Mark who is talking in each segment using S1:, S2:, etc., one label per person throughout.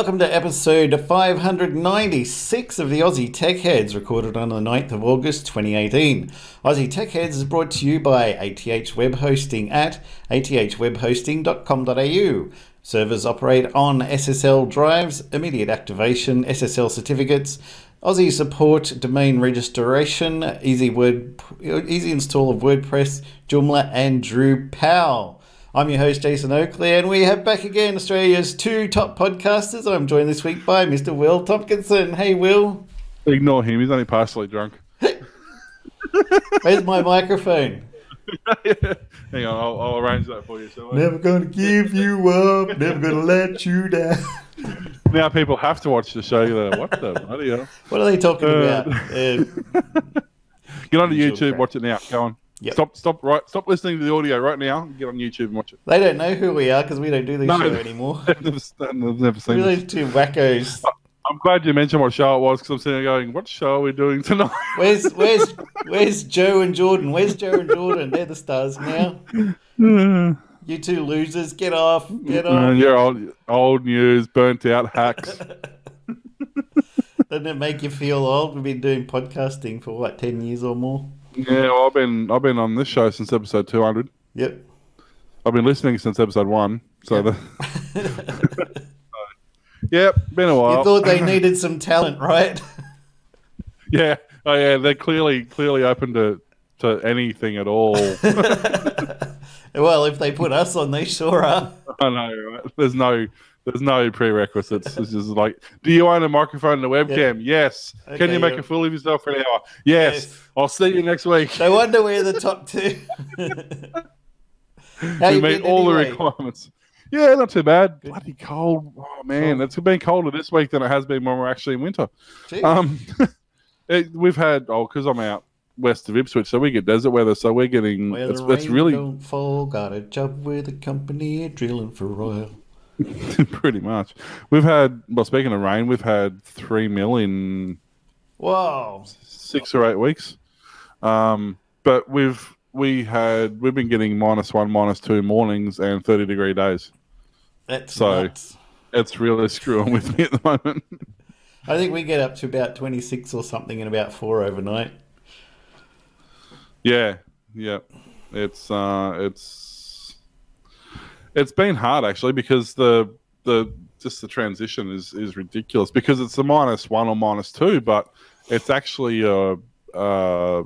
S1: Welcome to episode 596 of the Aussie Tech Heads, recorded on the 9th of August 2018. Aussie Tech Heads is brought to you by ATH Web Hosting at athwebhosting.com.au. Servers operate on SSD drives, immediate activation, SSL certificates, Aussie support, domain registration, easy word, easy install of WordPress, Joomla, and Drupal. I'm your host Jason Oakley, and we have back again Australia's two top podcasters. I'm joined this week by Mr. Will Tompkinson. Hey, Will.
S2: Ignore him. He's only partially drunk.
S1: Where's my microphone?
S2: Hang on, I'll, I'll arrange that for you. So
S1: Never gonna give you up. Never gonna let you down.
S2: now people have to watch the show. Like, what the bloody hell?
S1: What are they talking
S2: Uh,
S1: about? Uh,
S2: Get on to
S1: Sure,
S2: YouTube. Watch it now. Go on.
S1: Yep.
S2: Stop. Stop. Right. Stop listening to the audio right now. Get on YouTube and watch it.
S1: they don't know who we are because we don't do this
S2: No.
S1: show anymore.
S2: I've never, I've never seen
S1: We're those two wackos.
S2: I'm glad you mentioned what show it was because I'm sitting there going, "What show are we doing tonight?"
S1: Where's where's where's Joe and Jordan? Where's Joe and Jordan? They're the stars now. You two losers, get off, get off.
S2: Mm, you're old, old news, burnt out hacks.
S1: Doesn't it make you feel old? We've been doing podcasting for what, ten years or more?
S2: Yeah, well, I've been I've been on this show since episode 200.
S1: Yep.
S2: I've been listening since episode one. So
S1: Yep.
S2: the yep, been a while.
S1: You thought they needed some talent, right?
S2: Yeah, oh yeah, they're clearly clearly open to to anything at all.
S1: well, if they put us on, they sure are.
S2: I know, right? There's no there's no prerequisites. It's just like, do you own a microphone and a webcam? Yes. Can you make
S1: yeah.
S2: a fool of yourself for an hour? Yes.
S1: Yes.
S2: I'll see you next week.
S1: No wonder we're the top two. How
S2: we
S1: you
S2: meet all
S1: anyway?
S2: the requirements. Yeah, not too bad. Bloody cold. Oh man, it's been colder this week than it has been when we're actually in winter. Um, it, we've had oh, because I'm out west of Ipswich, so we get desert weather. So we're getting
S1: where
S2: it's, it's really
S1: fall. Got a job with a company drilling for oil.
S2: pretty much. We've had well, speaking of rain, we've had three mil in
S1: Whoa!
S2: six or eight weeks. Um, but we've we had we've been getting minus one, minus two mornings and thirty degree days.
S1: That's
S2: So-
S1: nuts.
S2: It's really screwing with me at the moment.
S1: I think we get up to about twenty six or something in about four overnight.
S2: Yeah, yeah. It's uh it's it's been hard actually because the the just the transition is is ridiculous because it's a minus one or minus two, but it's actually uh uh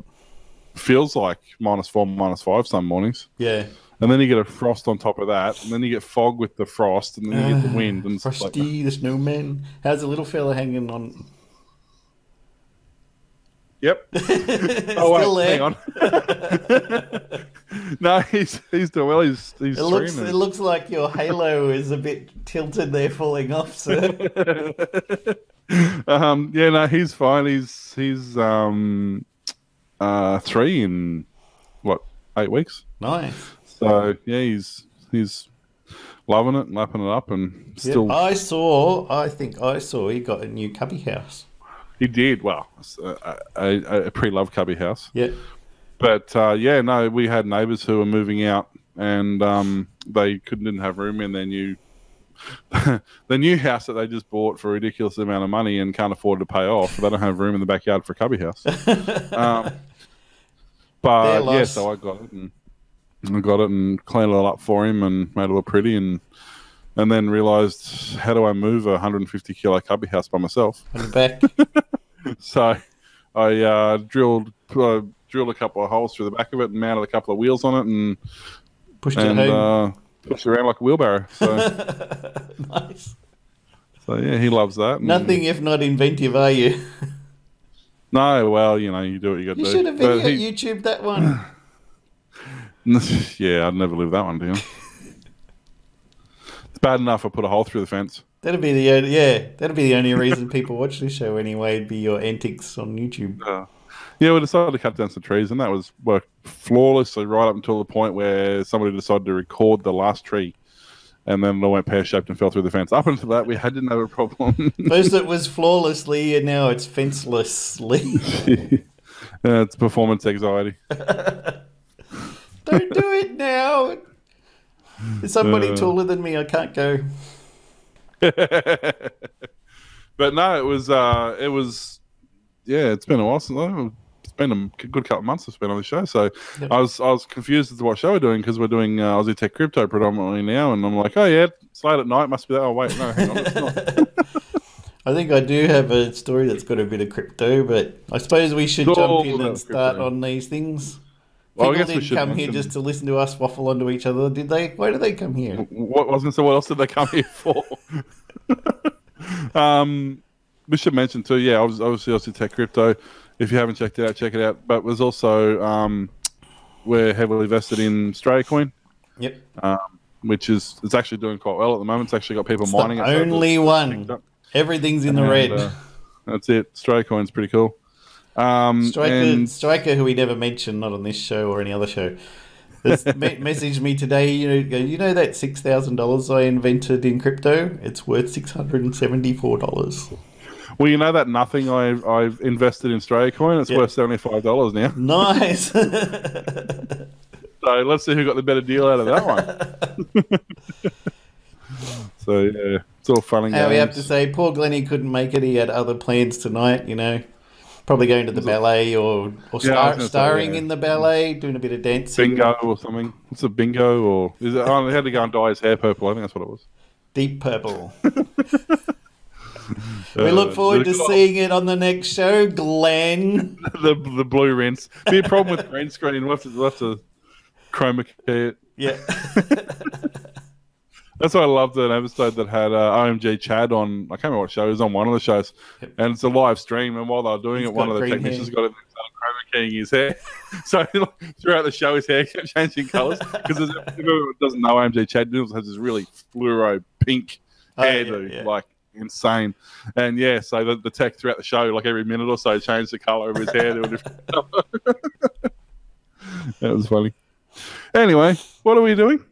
S2: feels like minus four, minus five some mornings.
S1: Yeah.
S2: And then you get a frost on top of that, and then you get fog with the frost, and then you get the wind and stuff
S1: Frosty,
S2: like
S1: the snowman. How's the little fella hanging on?
S2: Yep. Oh wait,
S1: there.
S2: hang on. no, he's he's doing well. He's he's
S1: It looks
S2: streaming.
S1: it looks like your halo is a bit tilted there, falling off, sir.
S2: um, yeah, no, he's fine. He's he's um, uh, three in what eight weeks.
S1: nice.
S2: So yeah, he's he's loving it, and lapping it up, and still
S1: I saw. I think I saw he got a new cubby house.
S2: He did well. A, a, a pre-loved cubby house,
S1: Yeah.
S2: but uh, yeah, no, we had neighbours who were moving out, and um, they couldn't didn't have room in their new. the new house that they just bought for a ridiculous amount of money and can't afford to pay off. They don't have room in the backyard for a cubby house. Um, but yeah, so I got it and I got it and cleaned it all up for him and made it look pretty and and then realized how do I move a 150 kilo cubby house by myself?
S1: On the back.
S2: So I uh, drilled uh, drilled a couple of holes through the back of it and mounted a couple of wheels on it and
S1: Pushed it
S2: and
S1: home.
S2: uh, pushed it around like a wheelbarrow. So
S1: nice.
S2: so yeah, he loves that.
S1: Nothing if not inventive, are you?
S2: No, well, you know, you do what you got to do.
S1: You should have video
S2: he-
S1: YouTube that one.
S2: yeah, I'd never live that one down. Bad enough I put a hole through the fence.
S1: That'd be the only, yeah. That'd be the only reason people watch this show anyway. It'd be your antics on YouTube.
S2: Uh, yeah, we decided to cut down some trees, and that was worked flawlessly right up until the point where somebody decided to record the last tree, and then it all went pear shaped and fell through the fence. Up until that, we had didn't have a problem.
S1: First it was flawlessly, and now it's fencelessly.
S2: Uh, it's performance anxiety.
S1: Don't do it now. There's somebody
S2: Uh.
S1: taller than me. I can't go.
S2: but no, it was uh, it was yeah, it's been a while since it's been a good couple of months I've been on the show. So
S1: Yep.
S2: I was I was confused as to what show we're doing because we're doing uh, Aussie Tech Crypto predominantly now, and I'm like, oh yeah, it's late at night, must be that. Oh wait, no, hang on, it's not.
S1: I think I do have a story that's got a bit of crypto, but I suppose we should
S2: Oh,
S1: jump in and start on these things.
S2: Well, I guess we
S1: didn't
S2: should
S1: come here just to listen to us waffle onto each other, did they? Why did they come here?
S2: What was going to say? What else did they come here for? um, we should mention too. Yeah, obviously, obviously, Tech Crypto. If you haven't checked it out, check it out. But there's also um, we're heavily vested in Australia
S1: Yep.
S2: Um, which is it's actually doing quite well at the moment. It's actually got people
S1: It's
S2: mining
S1: the
S2: it.
S1: only
S2: picked
S1: one. Everything's in the red.
S2: uh, that's it. Australia Coin's pretty cool. Um,
S1: Striker,
S2: and
S1: Striker, who we never mentioned, not on this show or any other show, has me- messaged me today. You know, you know that six thousand dollars I invented in crypto? It's worth six hundred and seventy-four dollars.
S2: well, you know that nothing I've, I've invested in Australia Coin. It's
S1: Yeah.
S2: worth seventy five dollars now.
S1: Nice.
S2: So let's see who got the better deal out of that one. so yeah, it's all fun and
S1: How we have to say, poor Glennie couldn't make it. He had other plans tonight. You know, probably going to the ballet or or
S2: Yeah,
S1: star,
S2: gonna say,
S1: starring
S2: yeah.
S1: in the ballet, doing a bit of dancing.
S2: bingo or something. It's a bingo or is it? Oh, he had to go and dye his hair purple. I think that's what it was.
S1: Deep purple. we
S2: Uh,
S1: look forward to seeing it on the next show, Glenn.
S2: the the blue rinse. Be a problem with green screen. We'll have to, we'll have to chroma key it.
S1: Yeah.
S2: That's why I loved an episode that had uh, OMG Chad on. I can't remember what show. he was on one of the shows, and it's a live stream. And while they were doing
S1: He's
S2: it, one of the technicians
S1: hair.
S2: got in chroma keying his hair. so throughout the show, his hair kept changing colours because if anyone doesn't know, OMG Chad Nichols has this really fluoro pink
S1: Oh, yeah,
S2: hairdo,
S1: yeah.
S2: like insane. And yeah, so the, the tech throughout the show, like every minute or so, changed the colour of his hair to a different colour. that was funny. Anyway, what are we doing?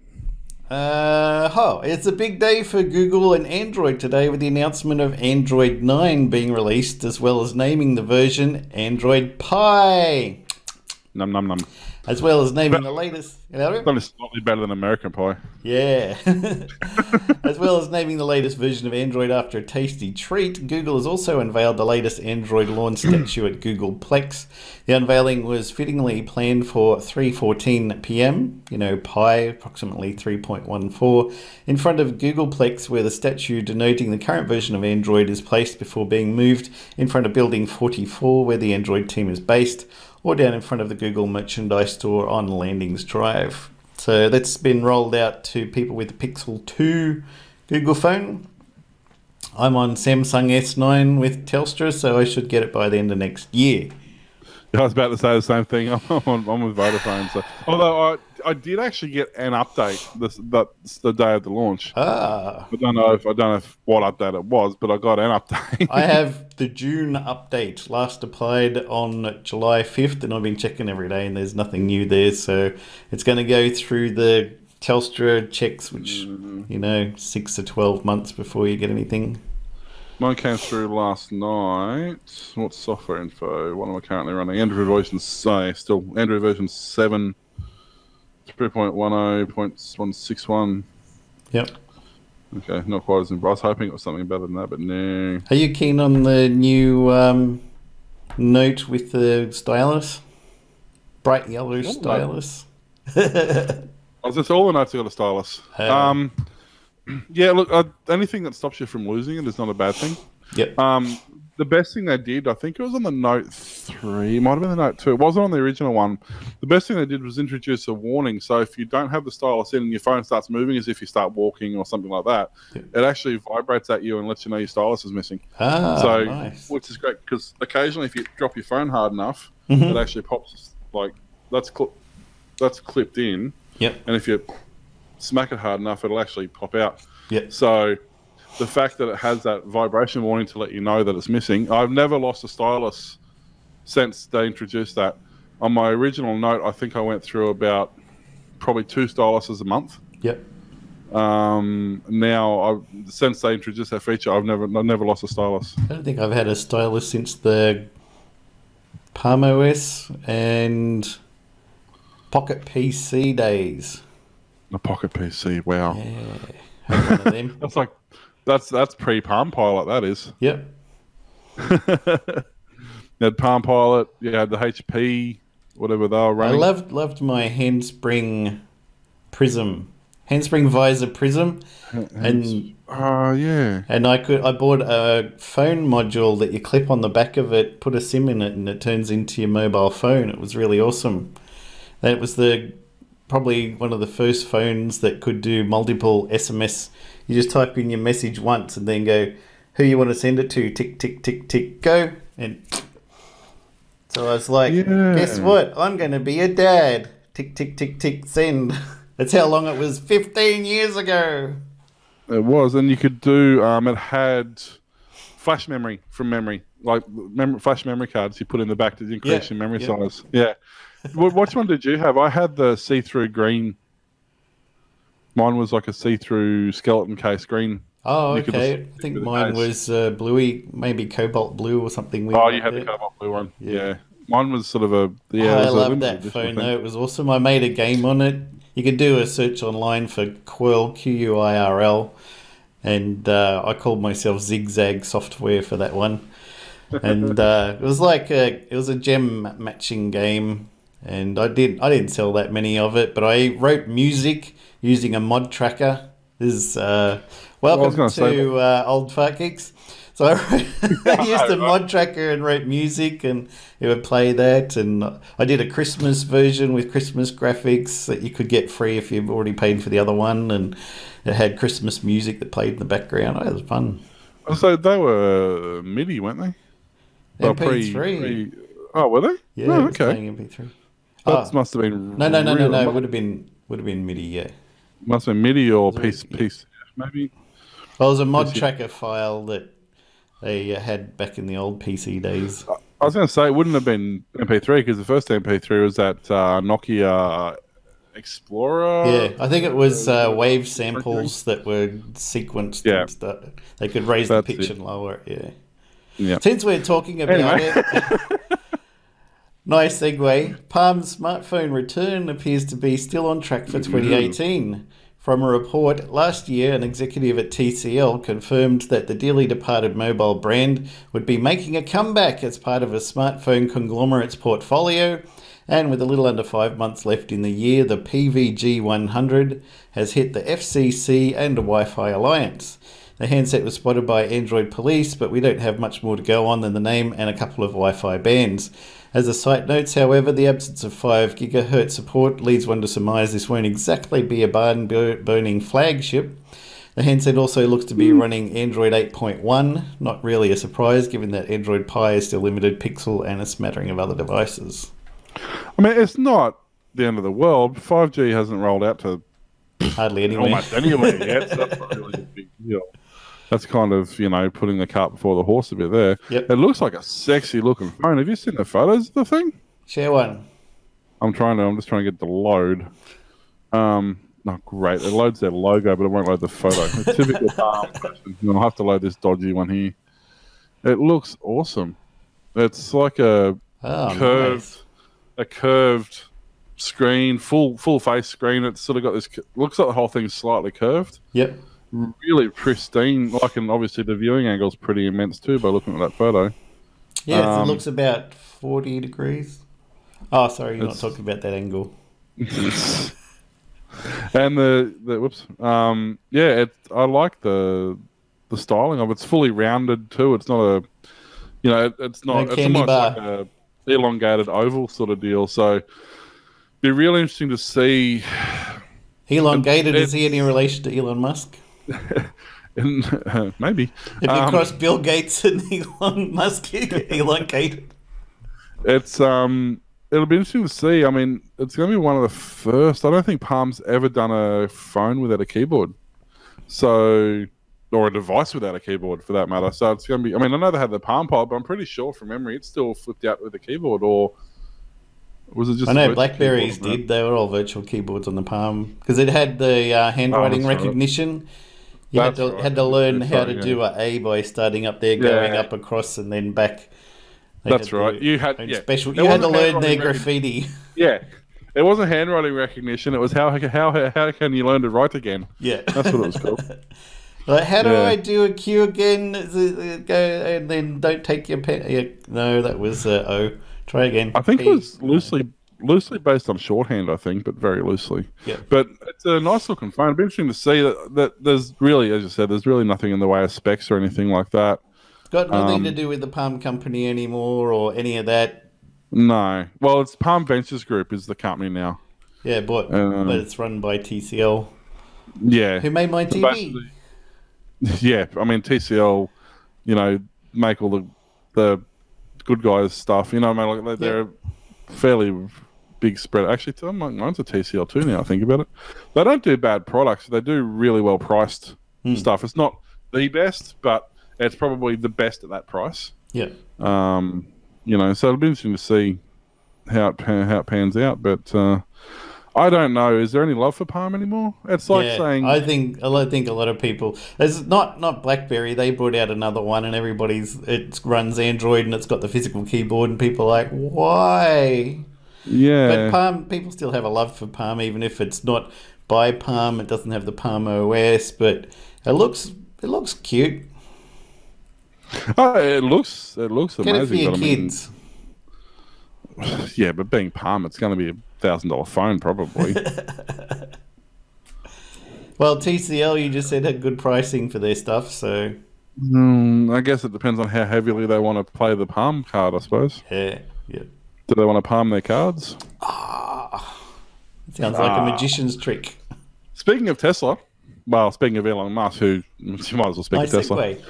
S1: Uh, oh, it's a big day for Google and Android today with the announcement of Android 9 being released, as well as naming the version Android Pie,
S2: Num num num.
S1: As well as naming the latest. Hello?
S2: It's only slightly better than American Pie.
S1: Yeah. as well as naming the latest version of Android after a tasty treat, Google has also unveiled the latest Android launch hmm. statue at Googleplex. The unveiling was fittingly planned for 3:14 p.m. You know, pi approximately 3.14 in front of Googleplex, where the statue denoting the current version of Android is placed before being moved in front of Building 44, where the Android team is based, or down in front of the Google merchandise store on Landings Drive. So that's been rolled out to people with the Pixel 2 Google phone. I'm on Samsung S9 with Telstra, so I should get it by the end of next year.
S2: I was about to say the same thing. I'm, on, I'm with Vodafone. So, although I, I did actually get an update this that's the day of the launch.
S1: Ah,
S2: I don't know if I don't know if, what update it was, but I got an update.
S1: I have the June update last applied on July 5th, and I've been checking every day, and there's nothing new there. So it's going to go through the Telstra checks, which, you know, six to 12 months before you get anything.
S2: Mine came through last night. What's software info? What am I currently running? Android version say still Android version seven, three point one zero point one six one.
S1: Yep.
S2: Okay, not quite as. I was hoping it was something better than that, but no.
S1: Are you keen on the new um, note with the stylus? Bright yellow stylus.
S2: I was just all the notes I got a stylus. Um, yeah, look, uh, anything that stops you from losing it is not a bad thing.
S1: Yep.
S2: Um, the best thing they did, I think it was on the Note 3, might have been the Note 2. It wasn't on the original one. The best thing they did was introduce a warning. So if you don't have the stylus in and your phone starts moving as if you start walking or something like that,
S1: Yeah.
S2: it actually vibrates at you and lets you know your stylus is missing.
S1: Ah,
S2: so,
S1: nice.
S2: which is great because occasionally if you drop your phone hard enough,
S1: Mhm.
S2: it actually pops like that's cl- that's clipped in,
S1: Yep.
S2: and if you smack it hard enough, it'll actually pop out.
S1: Yep.
S2: So the fact that it has that vibration warning to let you know that it's missing, I've never lost a stylus since they introduced that. On my original note, I think I went through about probably two styluses a month.
S1: Yep.
S2: Um, now, I've, since they introduced that feature, I've never I've never lost a stylus.
S1: I don't think I've had a stylus since the Palm OS and Pocket PC days.
S2: A pocket PC, wow.
S1: Yeah. Had one of them.
S2: That's like That's that's pre Palm Pilot. That is.
S1: Yep.
S2: you had Palm Pilot. You had the HP, whatever they were
S1: I loved loved my handspring prism, handspring visor prism, and
S2: Oh yeah.
S1: and I could I bought a phone module that you clip on the back of it, put a SIM in it, and it turns into your mobile phone. It was really awesome. That was the probably one of the first phones that could do multiple SMS. You just type in your message once and then go who you want to send it to. Tick tick tick tick go and. So I was like,
S2: Yeah.
S1: guess what? I'm going to be a dad. Tick tick tick tick send. That's how long it was 15 years ago.
S2: It was, and you could do. Um, it had flash memory from memory, like mem- flash memory cards you put in the back to increase
S1: Yeah,
S2: your memory
S1: yeah.
S2: size. Yeah. Wh- Which one did you have? I had the see-through green. Mine was like a see-through skeleton case green.
S1: Oh,
S2: You
S1: okay. I think mine
S2: base.
S1: was uh, bluey, maybe cobalt blue or something. weird
S2: Oh, you had the cobalt blue one.
S1: Yeah.
S2: Yeah. Mine was sort of a yeah.
S1: Oh, I love that phone though. It was awesome. I made a game on it. You could do a search online for Quirl Q U I R L, and uh, I called myself Zigzag Software for that one. And uh, it was like a it was a gem matching game, and I did I didn't sell that many of it, but I wrote music using a mod tracker. This Is uh, welcome
S2: gonna
S1: uh, old fart geeks. So I, I used a mod tracker and wrote music, and it would play that. And I did a Christmas version with Christmas graphics that you could get free if you've already paid for the other one, and it had Christmas music that played in the background. Oh, it was fun.
S2: So they were MIDI, weren't they?
S1: MP3.
S2: pre- oh, were they?
S1: Yeah,
S2: Oh, okay.
S1: playing MP3.
S2: That
S1: Ah.
S2: must have been
S1: No, no, no, no, no. It would have been would have been MIDI. Yeah.
S2: Must have been MIDI or piece
S1: yeah.
S2: piece maybe.
S1: Well, it was a mod
S2: yeah.
S1: tracker file that they had back in the old PC days.
S2: I was going to say it wouldn't have been MP3 because the first MP3 was that uh, Nokia Explorer.
S1: Yeah, I think it was uh, wave samples that were sequenced
S2: Yeah.
S1: and stuff. They could raise
S2: That's
S1: the pitch
S2: it.
S1: and lower it. Yeah.
S2: Yeah.
S1: Since we're talking about
S2: Anyway.
S1: it, nice segue. Palm's smartphone return appears to be still on track for mm-hmm. 2018. From a report last year, an executive at TCL confirmed that the dearly departed mobile brand would be making a comeback as part of a smartphone conglomerate's portfolio. And with a little under five months left in the year, the PVG 100 has hit the FCC and Wi Fi Alliance. The handset was spotted by Android police, but we don't have much more to go on than the name and a couple of Wi Fi bands. As the site notes, however, the absence of 5 GHz support leads one to surmise this won't exactly be a barn bur- burning flagship. The handset also looks to be hmm. running Android 8.1, not really a surprise given that Android Pie is still limited Pixel and a smattering of other devices.
S2: I mean, it's not the end of the world. 5G hasn't rolled out to
S1: Hardly anywhere.
S2: almost anywhere yet. So that's not really a big deal. That's kind of, you know, putting the cart before the horse a bit there.
S1: Yep.
S2: It looks like a sexy looking phone. Have you seen the photos of the thing?
S1: Share one.
S2: I'm trying to. I'm just trying to get the load. Um, not great. It loads their logo, but it won't load the photo. Typical. And I'll have to load this dodgy one here. It looks awesome. It's like a
S1: Oh,
S2: curved,
S1: nice.
S2: a curved screen, full full face screen. It's sort of got this. Looks like the whole thing's slightly curved.
S1: Yep.
S2: Really pristine. Like, and obviously the viewing angle is pretty immense too by looking at that photo.
S1: Yeah, it
S2: Um,
S1: looks about 40 degrees. Oh, sorry, you're not talking about that angle.
S2: and the, the whoops um yeah it i like the the styling of it. it's fully rounded too it's not a you know it, it's not
S1: No
S2: it's almost
S1: bar.
S2: like a elongated oval sort of deal so be really interesting to see
S1: Elongated,
S2: It-
S1: is he any relation to Elon Musk?
S2: in, maybe
S1: If you
S2: Um,
S1: cross Bill Gates and Elon Musk, elongated.
S2: It's um, it'll be interesting to see. I mean, it's going to be one of the first. I don't think Palm's ever done a phone without a keyboard, so or a device without a keyboard for that matter. So it's going to be. I mean, I know they had the Palm Pod, but I'm pretty sure from memory it's still flipped out with a keyboard, or was it just?
S1: I know Blackberries
S2: keyboard
S1: did. They were all virtual keyboards on the Palm because it had the uh, handwriting
S2: Oh, that's right.
S1: You had to
S2: right.
S1: had to learn
S2: That's
S1: how
S2: right,
S1: to
S2: yeah.
S1: do a A by starting up there, going
S2: Yeah.
S1: up across, and then back. They
S2: That's
S1: had
S2: right. You had
S1: own
S2: yeah.
S1: special. You had to
S2: wasn't
S1: learn their graffiti.
S2: Yeah, it wasn't handwriting recognition. It was how how how can you learn to write again?
S1: yeah,
S2: That's what it was called.
S1: Like, how do
S2: Yeah.
S1: I do a Q again? Is it- uh, Go and then don't take your pen. Yeah, no, that was uh, O. Try again.
S2: I think it
S1: P.
S2: was loosely loosely based on shorthand. I think, but very loosely.
S1: Yeah.
S2: But it's a nice looking phone. It'd be interesting to see that, that there's really, as you said, there's really nothing in the way of specs or anything like that.
S1: Got nothing
S2: um,
S1: to do with the Palm Company anymore or any of that.
S2: No. Well, it's Palm Ventures Group is the company now.
S1: Yeah, but
S2: Um,
S1: but it's run by TCL,
S2: Yeah.
S1: who made my TV.
S2: Yeah, I mean TCL, you know, make all the the good guys stuff. You know, I mean, like they're a fairly big spread. Actually, mine's a TCL too. Now I think about it, they don't do bad products. They do really well priced
S1: Hmm.
S2: stuff. It's not the best, but it's probably the best at that price.
S1: Yeah.
S2: Um, you know, so it'll be interesting to see how it how it pans out. But uh, I don't know. Is there any love for Palm anymore? It's like
S1: yeah,
S2: saying
S1: I think I think a lot of people. It's not not BlackBerry. They brought out another one, and everybody's it runs Android, and it's got the physical keyboard, and people are like, why?
S2: Yeah.
S1: But Palm, people still have a love for Palm, even if it's not by Palm. It doesn't have the Palm OS, but it looks it looks cute.
S2: Oh, it looks it looks
S1: Get it for
S2: amazing.
S1: your
S2: but I mean,
S1: kids.
S2: yeah, but being Palm, it's going to be a thousand dollar phone probably.
S1: Well, TCL, you just said had good pricing for their stuff, so
S2: mm, I guess it depends on how heavily they want to play the Palm card. I suppose.
S1: yeah, yeah.
S2: Do they want to palm their cards?
S1: Ah, sounds like
S2: Ah.
S1: a magician's trick.
S2: Speaking of Tesla, well, speaking of Elon Musk, who you might as well speak
S1: Nice
S2: of Tesla.
S1: segue.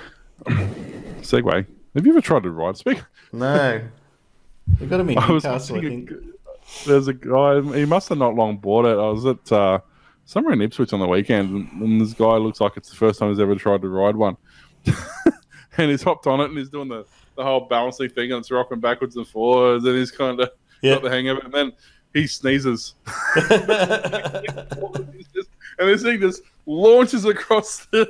S2: Segway. Have you ever tried to ride? Speak.
S1: No, they got him in
S2: I was
S1: Newcastle, I
S2: watching
S1: think.
S2: a, there's a guy. He must have not long bought it. I was at uh, somewhere in Ipswich on the weekend, and, and this guy looks like it's the first time he's ever tried to ride one. and he's hopped on it, and he's doing the, the whole balancing thing, and it's rocking backwards and forwards, and he's kind of
S1: Yeah.
S2: got the hang of it. And then he sneezes, and this thing just launches across the.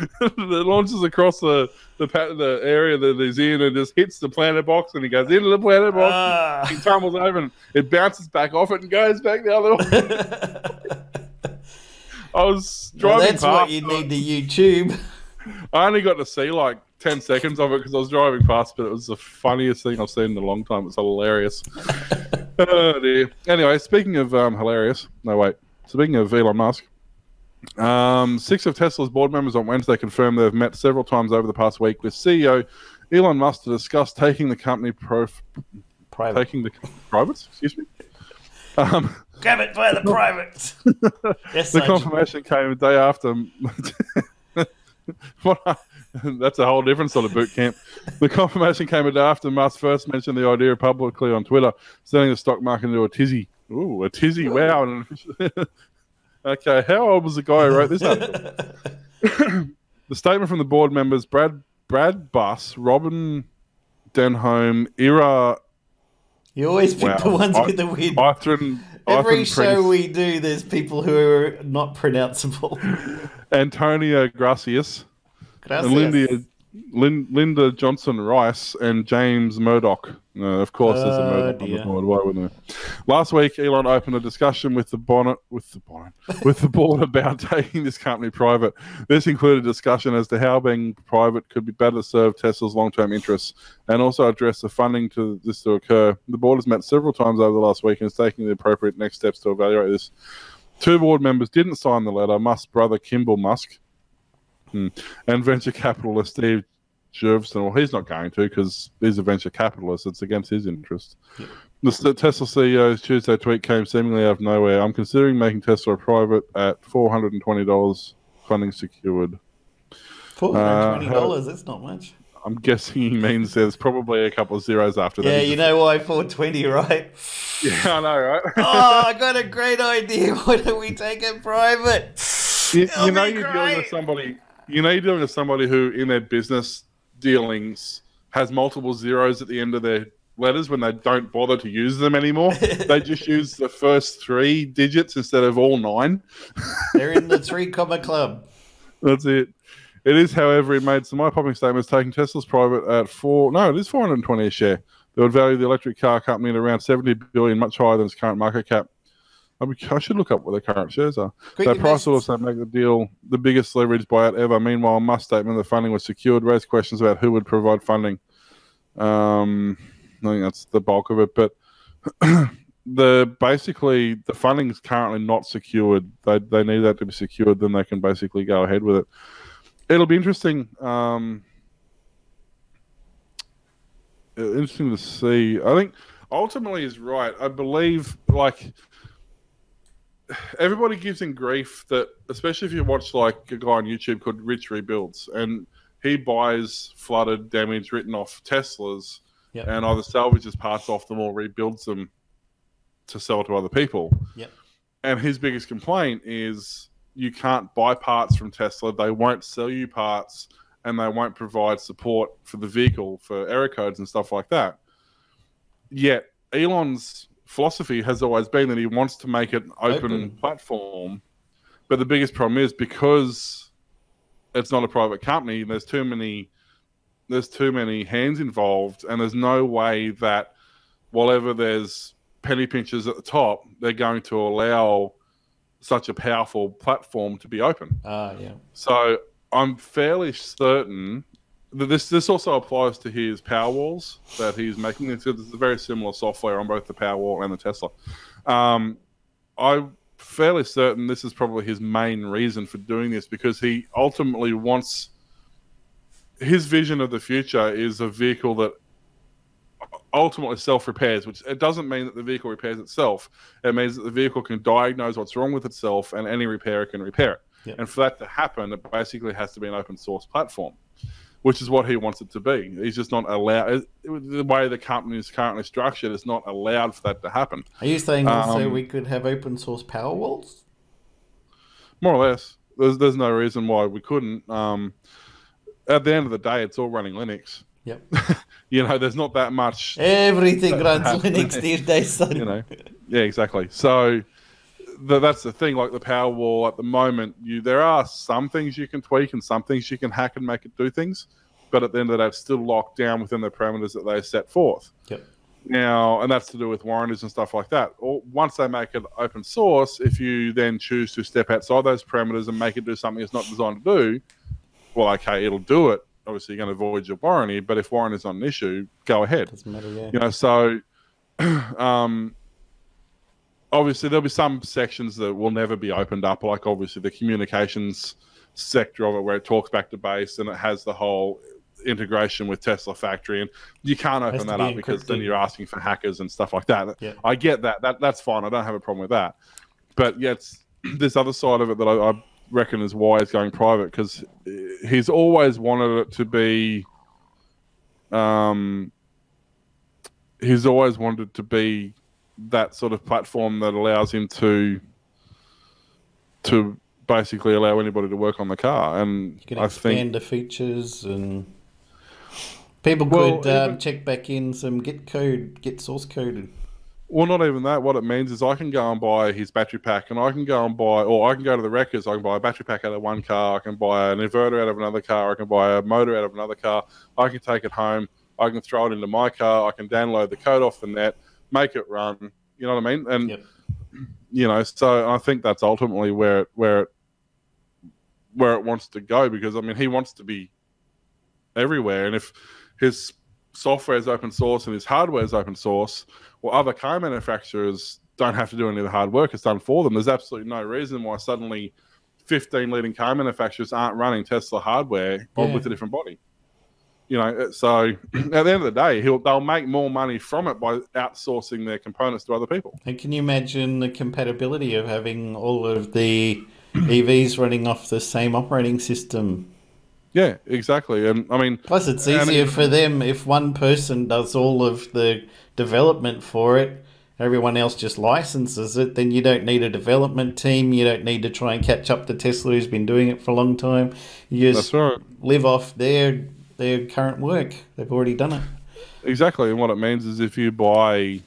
S2: it launches across the the, the area that he's in and just hits the planet box and he goes into the planet box
S1: Ah.
S2: he tumbles over and it bounces back off it and goes back the other way. I was
S1: Well,
S2: driving
S1: that's
S2: past.
S1: what you need to YouTube.
S2: I only got to see like 10 seconds of it because I was driving past, but it was the funniest thing I've seen in a long time. It's hilarious. oh, dear. Anyway, speaking of um, hilarious, no, wait. Speaking of Elon Musk, um, six of Tesla's board members on Wednesday confirmed they've met several times over the past week with CEO Elon Musk to discuss taking the company pro-
S1: Private.
S2: taking the private. Excuse me. Um,
S1: Grab it by the private. yes,
S2: the
S1: Sarge.
S2: confirmation came a day after. what I- that's a whole different sort of boot camp. The confirmation came a day after Musk first mentioned the idea publicly on Twitter, sending the stock market into a tizzy. Ooh, a tizzy! Wow. Okay, how old was the guy who wrote this article? the statement from the board members Brad Brad Buss, Robin Denholm, Ira
S1: You always pick
S2: Wow.
S1: the ones
S2: I-
S1: with the weird.
S2: Ithran,
S1: Every
S2: Ithran
S1: show
S2: Prince,
S1: we do, there's people who are not pronounceable.
S2: Antonio Gracias.
S1: Gracias.
S2: and Linda, Lin, Linda Johnson Rice and James Murdoch. Uh, of course, there's a
S1: Oh,
S2: Murdoch on the board. Why wouldn't there? Last week, Elon opened a discussion with the bonnet, with the bonnet, with the board about taking this company private. This included discussion as to how being private could be better serve Tesla's long-term interests, and also address the funding to this to occur. The board has met several times over the last week and is taking the appropriate next steps to evaluate this. Two board members didn't sign the letter. Musk's brother Kimball Musk Hmm. and venture capitalist Steve Jurvetson. Well, he's not going to because he's a venture capitalist. It's against his interest. The Tesla CEO's Tuesday tweet came seemingly out of nowhere. I'm considering making Tesla private at $420, funding secured.
S1: Four hundred
S2: Uh,
S1: twenty dollars. That's not much.
S2: I'm guessing he means there's probably a couple of zeros after that.
S1: Yeah, you know why four twenty, right?
S2: Yeah, I know, right?
S1: oh, I got a great idea. Why don't we take it private?
S2: you, you know you're dealing with somebody you know you're dealing with somebody who in their business dealings has multiple zeros at the end of their letters when they don't bother to use them anymore. They just use the first three digits instead of all nine.
S1: They're in the three comma club.
S2: that's it. It is however it made some eye-popping statements taking tesla's private at four no it is 420 a share. That would value the electric car company at around 70 billion much higher than its current market cap I, mean, I should look up what the current shares are.
S1: Quick
S2: that price will also make the deal the biggest leverage buyout ever. Meanwhile, Musk statement the funding was secured raised questions about who would provide funding. Um, I think that's the bulk of it. But the basically the funding is currently not secured. They they need that to be secured, then they can basically go ahead with it. It'll be interesting. Um, uh, interesting to see. I think ultimately is right. I believe like everybody gives him grief that, especially if you watch like a guy on YouTube called Rich Rebuilds, and he buys flooded, damaged, written off Teslas,
S1: Yep.
S2: and either salvages parts off them or rebuilds them to sell to other people.
S1: Yep.
S2: And his biggest complaint is you can't buy parts from Tesla; they won't sell you parts, and they won't provide support for the vehicle for error codes and stuff like that. Yet Elon's philosophy has always been that he wants to make it an open,
S1: Open.
S2: platform. But the biggest problem is because it's not a private company, there's too many there's too many hands involved and there's no way that whatever there's penny pinchers at the top, they're going to allow such a powerful platform to be open.
S1: Ah, yeah.
S2: So I'm fairly certain this this also applies to his power walls that he's making. It's, it's a very similar software on both the Powerwall and the Tesla. Um, I'm fairly certain this is probably his main reason for doing this because he ultimately wants his vision of the future is a vehicle that ultimately self repairs, which it doesn't mean that the vehicle repairs itself. It means that the vehicle can diagnose what's wrong with itself and any repairer can repair it.
S1: Yep.
S2: And for that to happen, it basically has to be an open source platform, which is what he wants it to be. He's just not allowed, the way the company is currently structured, it's not allowed for that to happen.
S1: Are you saying also
S2: Um,
S1: we could have open source power walls?
S2: More or less. There's, there's no reason why we couldn't. Um, at the end of the day, it's all running Linux.
S1: Yep.
S2: You know, there's not that much
S1: Everything runs Linux these days, son.
S2: you know yeah exactly so th- that's the thing like the power wall at the moment you there are some things you can tweak and some things you can hack and make it do things but at the end of the day it's still locked down within the parameters that they set forth
S1: Yep.
S2: now and that's to do with warranties and stuff like that or once they make it open source if you then choose to step outside those parameters and make it do something it's not designed to do well okay it'll do it obviously you're going to avoid your warranty but if warranty is not an issue go ahead
S1: Doesn't matter, yeah.
S2: you know so um obviously there'll be some sections that will never be opened up like obviously the communications sector of it where it talks back to base and it has the whole integration with tesla factory and you can't open that up because then you're asking for hackers and stuff like that.
S1: Yeah.
S2: i get that. That that's fine. I don't have a problem with that. But yet this other side of it that I, I reckon is why it's going private because he's always wanted it to be um he's always wanted to be that sort of platform that allows him to to basically allow anybody to work on the car. And
S1: You can
S2: i
S1: expand
S2: think
S1: the features and people
S2: Well,
S1: could um,
S2: even-
S1: check back in some Git code, Git source code.
S2: well not even that. What it means is i can go and buy his battery pack and i can go and buy or i can go to the wreckers. I can buy a battery pack out of one car. I can buy an inverter out of another car. I can buy a motor out of another car. I can take it home. I can throw it into my car. I can download the code off the net make it run you know what i mean? And
S1: Yep.
S2: you know so i think that's ultimately where it where it where it wants to go because i mean he wants to be everywhere. And if his software is open source and his hardware is open source well other car manufacturers don't have to do any of the hard work. It's done for them. There's absolutely no reason why suddenly 15 leading car manufacturers aren't running tesla hardware
S1: Yeah.
S2: with a different body you know uh, so at the end of the day he'll, they'll make more money from it by outsourcing their components to other people
S1: And can you imagine the compatibility of having all of the EVs running off the same operating system?
S2: Yeah, exactly. And I mean,
S1: Plus, it's easier for them if one person does all of the development for it. Everyone else just licenses it. Then you don't need a development team. You don't need to try and catch up to Tesla, who's been doing it for a long time. You just
S2: right.
S1: live off their their current work. They've already done it.
S2: Exactly. And what it means is if you buy,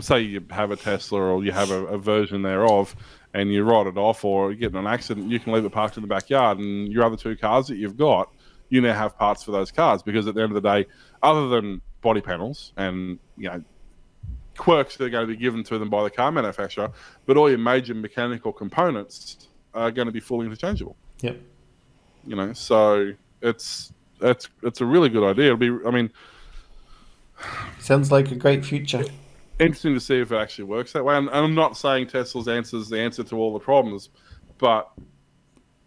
S2: say you have a Tesla or you have a, a version thereof and you write it off or you get in an accident, you can leave it parked in the backyard and your other two cars that you've got, you now have parts for those cars because at the end of the day, other than body panels and, you know, quirks that are going to be given to them by the car manufacturer, but all your major mechanical components are going to be fully interchangeable.
S1: Yep.
S2: You know, so it's it's it's a really good idea. It'll be, I mean,
S1: Sounds like a great future.
S2: interesting to see if it actually works that way. And, and I'm not saying Tesla's answer is the answer to all the problems, but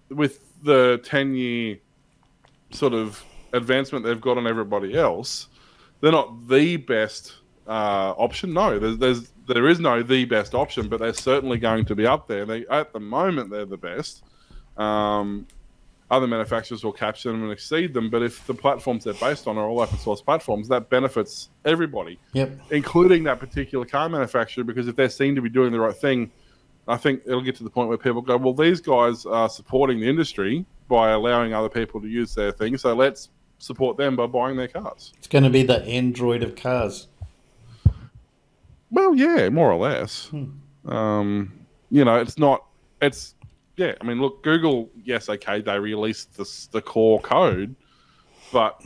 S2: with the 10 year sort of advancement they've got on everybody else, they're not the best uh, option. No, there's, there's there is no the best option, but they're certainly going to be up there. They at the moment they're the best. Um, other manufacturers will capture them and exceed them, but if the platforms they're based on are all open source platforms, that benefits everybody
S1: Yep.
S2: including that particular car manufacturer, because if they seem to be doing the right thing, I think it'll get to the point where people go, well, these guys are supporting the industry by allowing other people to use their thing, so let's support them by buying their cars.
S1: It's going to be the Android of cars.
S2: Well, yeah, more or less. Um, you know, it's not. It's yeah. I mean, look, Google. Yes, okay, they released the the core code, but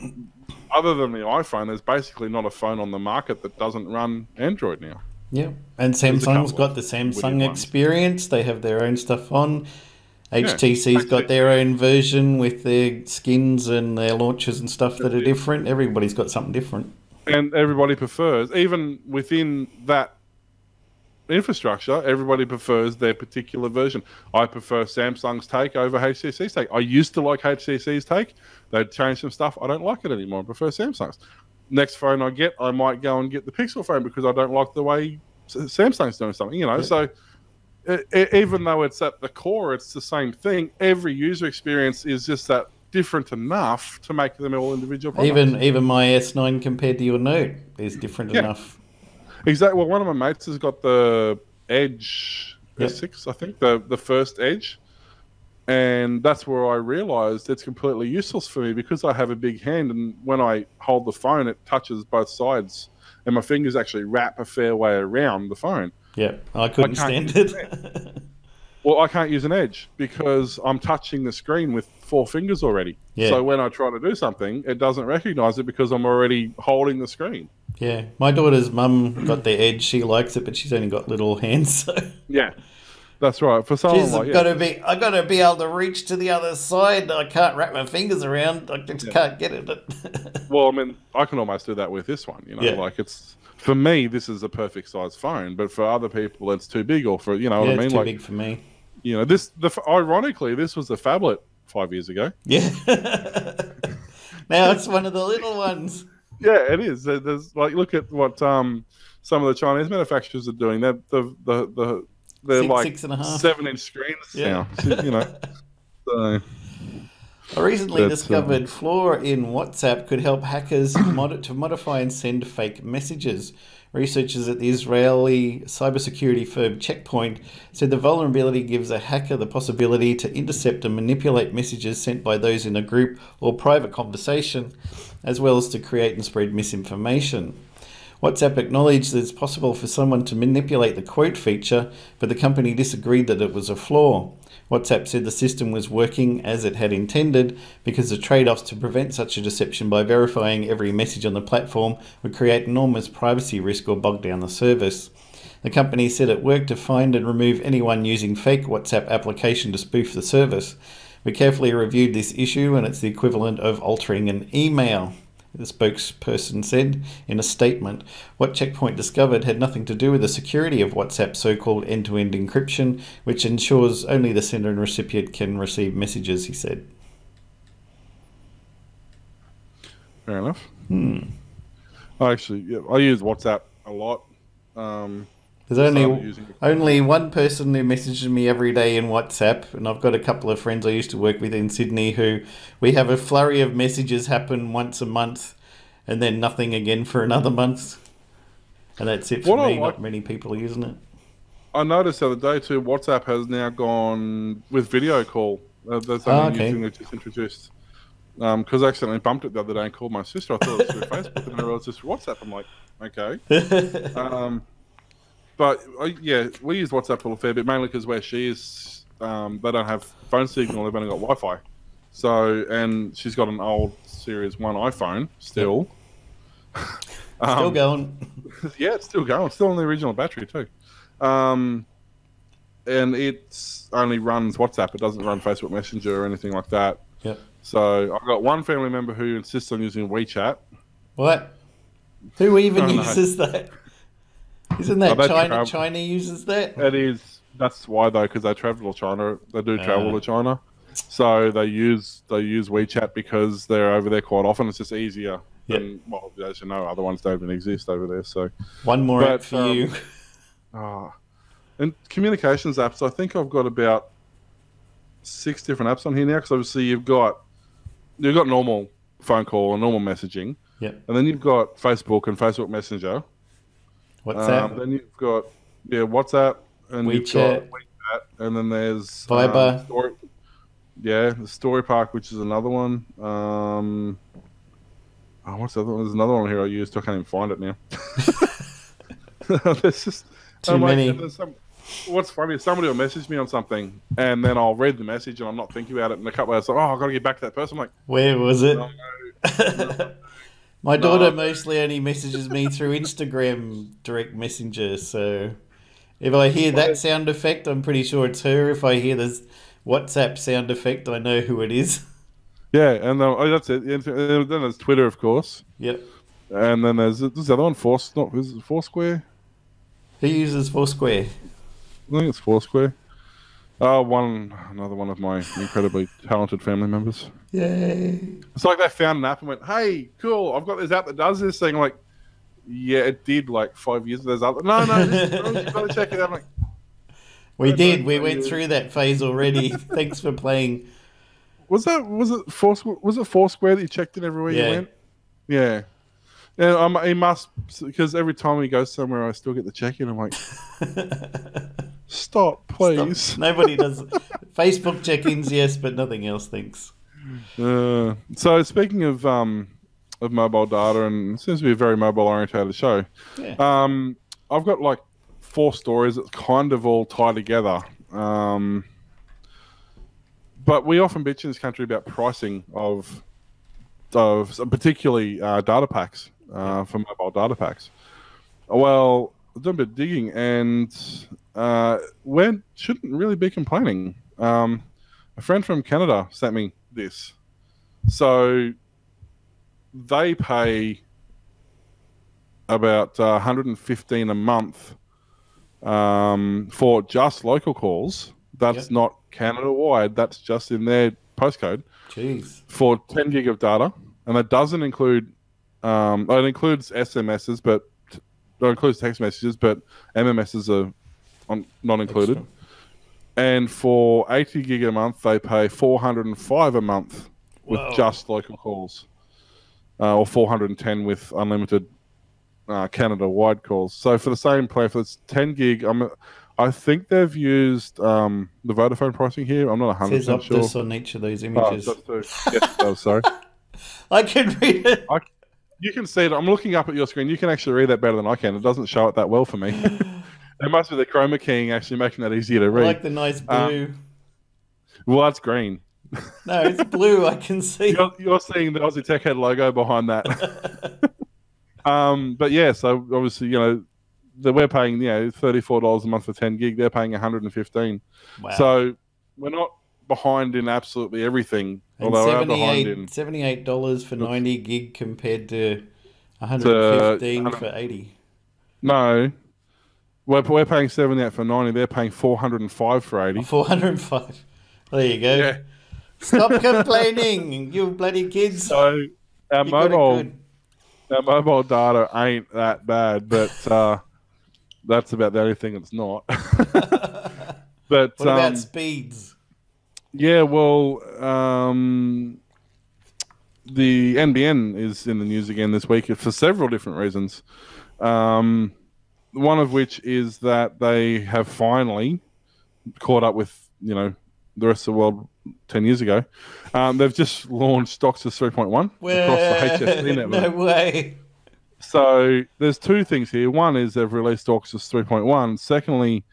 S2: other than the iPhone, there's basically not a phone on the market that doesn't run Android now.
S1: Yeah, and Samsung's got the Samsung
S2: weird ones.
S1: experience. They have their own stuff on. HTC's got their own version with their skins and their launches and stuff that are different. Everybody's got something different.
S2: and everybody prefers even within that infrastructure everybody prefers their particular version. I prefer samsung's take over HTC's take. I used to like HTC's take. They'd changed some stuff. I don't like it anymore. I prefer samsung's. Next phone i get i might go and get the pixel phone because i don't like the way samsung's doing something you know? So e- e- even though it's at the core it's the same thing. Every user experience is just that different enough to make them all individual products.
S1: Even even my S9 compared to your Note is different
S2: Yeah.
S1: enough.
S2: Exactly. Well, one of my mates has got the Edge
S1: Yep.
S2: S6, I think, the the first Edge, and that's where I realised it's completely useless for me because I have a big hand, and when I hold the phone, it touches both sides, and my fingers actually wrap a fair way around the phone.
S1: Yeah, I couldn't
S2: can't
S1: stand it.
S2: Well, I can't use an Edge because I'm touching the screen with four fingers already.
S1: Yeah.
S2: So when I try to do something, it doesn't recognise it because I'm already holding the screen.
S1: yeah, my daughter's mum got the Edge. She likes it, but she's only got little hands, so
S2: Yeah, that's right. For someone like yeah,
S1: got to be. I got to be able to reach to the other side. I can't wrap my fingers around. I just can't get it.
S2: Well, I mean, I can almost do that with this one. You know,
S1: Yeah.
S2: like it's for me, this is a perfect size phone, but for other people, it's too big, or for you know
S1: yeah,
S2: what I mean.
S1: it's too
S2: Like
S1: big for me.
S2: You know, this the ironically, this was the phablet five years ago.
S1: Yeah. now it's one of the little ones.
S2: Yeah, it is. There's like look at what um some of the Chinese manufacturers are doing. They're the the the they're
S1: Six-
S2: like
S1: six and a half.
S2: seven inch screens
S1: Yeah.
S2: now. You know, so
S1: I recently
S2: That's,
S1: discovered flaw in WhatsApp could help hackers mod- to modify and send fake messages. Researchers at the Israeli cybersecurity firm Checkpoint said the vulnerability gives a hacker the possibility to intercept and manipulate messages sent by those in a group or private conversation, as well as to create and spread misinformation. WhatsApp acknowledged that it's possible for someone to manipulate the quote feature, but the company disagreed that it was a flaw. WhatsApp said the system was working as it had intended because the trade offs to prevent such a deception by verifying every message on the platform would create enormous privacy risk or bog down the service. The company said it worked to find and remove anyone using fake WhatsApp application to spoof the service. We carefully reviewed this issue and it's the equivalent of altering an email the spokesperson said in a statement. What Checkpoint discovered had nothing to do with the security of WhatsApp's so called end to end encryption, which ensures only the sender and recipient can receive messages, he said.
S2: fair enough.
S1: Hmm.
S2: I actually yeah, I use WhatsApp a lot. Um,
S1: There's only
S2: started using it.
S1: only one person who messages me every day in WhatsApp, and I've got a couple of friends I used to work with in Sydney who we have a flurry of messages happen once a month, and then nothing again for another month. And that's it for
S2: What
S1: me.
S2: like-
S1: Not many people are using it.
S2: I noticed the other day too. WhatsApp has now gone with video call. Uh, that's
S1: Ah,
S2: only
S1: okay.
S2: new thing they just introduced. Because I accidentally bumped it the other day and called my sister. I thought it was through Facebook, and I realized it's WhatsApp. I'm like, okay. Um, but uh, yeah, we use WhatsApp a fair bit, mainly because where she is, um, they don't have phone signal. They've only got Wi-Fi. So, and she's got an old Series One iPhone still.
S1: Still
S2: Um,
S1: going.
S2: yeah, it's still going. Still on the original battery too. Um, and it only runs WhatsApp. It doesn't run Facebook Messenger or anything like that.
S1: Yep.
S2: So I've got one family member who insists on using WeChat.
S1: What? Who even
S2: don't know.
S1: uses that? Isn't that China?
S2: Trav-
S1: China uses that.
S2: It is. That's why though, because they travel to China. They do travel
S1: Ah.
S2: to China, so they use they use WeChat because they're over there quite often. It's just easier.
S1: Yep.
S2: Than, well, as you know, other ones don't even exist over there. So,
S1: One more
S2: But,
S1: app for
S2: um,
S1: you.
S2: ah, and communications apps. I think I've got about six different apps on here now. Because obviously you've got you've got normal phone call and normal messaging,
S1: Yep.
S2: and then you've got Facebook and Facebook Messenger.
S1: What's
S2: Um, then you've got yeah WhatsApp and
S1: WeChat.
S2: got WeChat, and then there's
S1: Viber.
S2: um, story, yeah, the Story Park, which is another one. Um, oh, what's the other one? There's another one here I used. I can't even find it now. there's just
S1: Too
S2: I'm
S1: many.
S2: some- what's funny is somebody will message me on something, and then I'll read the message and I'm not thinking about it. And a couple hours, like, oh, I've got to get back to that person. I'm like,
S1: Where was it?
S2: no,
S1: My daughter mostly only messages me through Instagram direct messenger, so if I hear that sound effect, I'm pretty sure it's her. If I hear this WhatsApp sound effect, I know who it is.
S2: yeah, and then, oh, that's it. And uh, then there's Twitter, of course,
S1: Yep.
S2: and then there's this the other one, Force, not is it Foursquare.
S1: Who uses Foursquare?
S2: I think it's Foursquare. Uh, one another one of my incredibly talented family members.
S1: Yay.
S2: It's like they found an app and went, "Hey, cool! I've got this app that does this thing." Like, yeah, it did like five years. Ago, there's other. No, no, this, no you've got to check it out. I'm like,
S1: We did. We went
S2: you.
S1: through that phase already. Thanks for playing.
S2: was that was it Foursquare? Was it Foursquare that you checked in everywhere
S1: Yeah.
S2: you went? Yeah. Yeah, um, he must because every time he goes somewhere, I still get the check in. I'm like, stop, please.
S1: Stop. Nobody does. Facebook check-ins, yes, but nothing else. Thanks.
S2: Uh, so speaking of um, of mobile data, and it seems to be a very mobile orientated show.
S1: Yeah.
S2: Um, I've got like four stories that kind of all tie together. Um, but we often bitch in this country about pricing of of particularly uh, data packs uh, for mobile data packs. Well, I've done a bit of digging, and uh, we shouldn't really be complaining. Um, a friend from Canada sent me this. So they pay about uh, 115 a month um, for just local calls. That's
S1: Yep.
S2: not Canada wide. That's just in their postcode
S1: Jeez.
S2: for 10 gig of data, and that doesn't include. Um, it includes SMSs, but it includes text messages, but MMSs are on, not included. And for 80 gig a month, they pay 405 a month with
S1: Whoa.
S2: just local calls, uh, or 410 with unlimited uh, Canada-wide calls. So for the same plan, for this 10 gig, I'm, I think they've used um, the Vodafone pricing here. I'm not 100
S1: Says
S2: percent
S1: Optus
S2: sure.
S1: on each of those
S2: Oh,
S1: images.
S2: too. Yes, oh, sorry.
S1: I can read it.
S2: You can see it. I'm looking up at your screen. You can actually read that better than I can. It doesn't show it that well for me. it must be the chroma keying actually making that easier to
S1: I
S2: read.
S1: like the nice
S2: Uh,
S1: blue.
S2: well, that's green.
S1: no, it's blue. I can see.
S2: You're, you're seeing the Aussie Tech Head logo behind that. um, but yeah, so obviously, you know, the, we're paying, you know, $34 a month for 10 gig. They're paying 115
S1: Wow.
S2: So we're not behind in absolutely everything.
S1: and
S2: although we are behind
S1: 78
S2: in.
S1: $78 for 90 gig compared to 115
S2: To,
S1: for 80.
S2: No. We're, we're paying 78 for 90. They're paying 405 for 80.
S1: 405. There you go.
S2: Yeah.
S1: Stop complaining, you bloody kids.
S2: So our
S1: You
S2: mobile our mobile data ain't that bad, but uh, that's about the only thing it's not. but
S1: What
S2: um,
S1: about speeds?
S2: yeah, well, um, the NBN is in the news again this week for several different reasons. Um, one of which is that they have finally caught up with you know the rest of the world ten years ago. Um, they've just launched DOCSIS 3.1 across the HFC network.
S1: no way.
S2: So there's two things here. One is they've released DOCSIS 3.1. Secondly,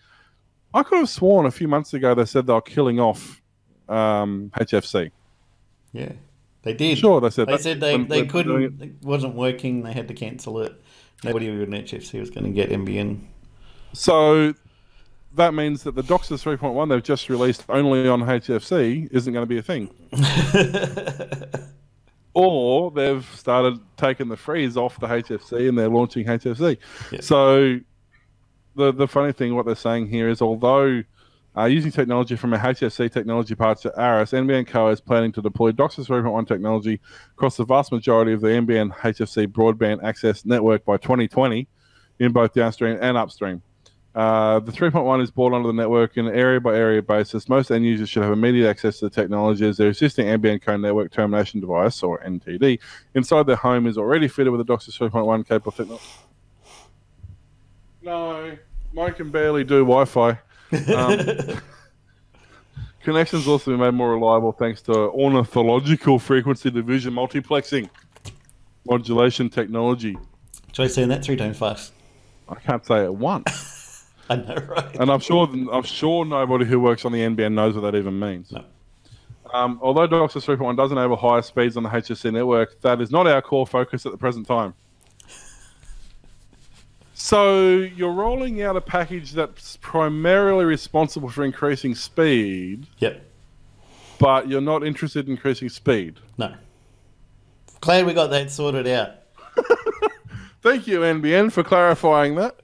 S2: I could have sworn a few months ago they said they were killing off um, HFC.
S1: Yeah. They did.
S2: Sure, they said
S1: They
S2: that
S1: said they, they
S2: when doing it.
S1: couldn't. It wasn't working. They had to cancel it. Nobody an HFC was going to get NBN.
S2: So that means that the DOCSIS 3.1 they've just released only on HFC isn't going to be a thing. or they've started taking the freeze off the HFC and they're launching HFC.
S1: Yeah.
S2: So the the funny thing, what they're saying here is, although uh, using technology from a HFC technology parts at Arris, NBN Co is planning to deploy DOCSIS 3.1 technology across the vast majority of the NBN HFC broadband access network by 2020 in both downstream and upstream. Uh, the 3.1 is brought onto the network in an area by area basis. Most end users should have immediate access to the technology as their existing NBN Co network termination device, or NTD, inside their home is already fitted with a DOCSIS 3.1 capable technology. No, mine can barely do Wi Fi. Um, connections also been made more reliable thanks to orthogonal frequency division multiplexing modulation technology.
S1: Try saying that three times fast.
S2: I can't say it once.
S1: I know, right?
S2: And I'm sure I'm sure nobody who works on the NBN knows what that even means.
S1: No.
S2: Um, although DOCSIS 3.1 does enable higher speeds on the HFC network, that is not our core focus at the present time. So you're rolling out a package that's primarily responsible for increasing speed,
S1: Yep.
S2: but you're not interested in increasing speed.
S1: No. Glad we got that sorted out.
S2: Thank you, NBN, for clarifying that.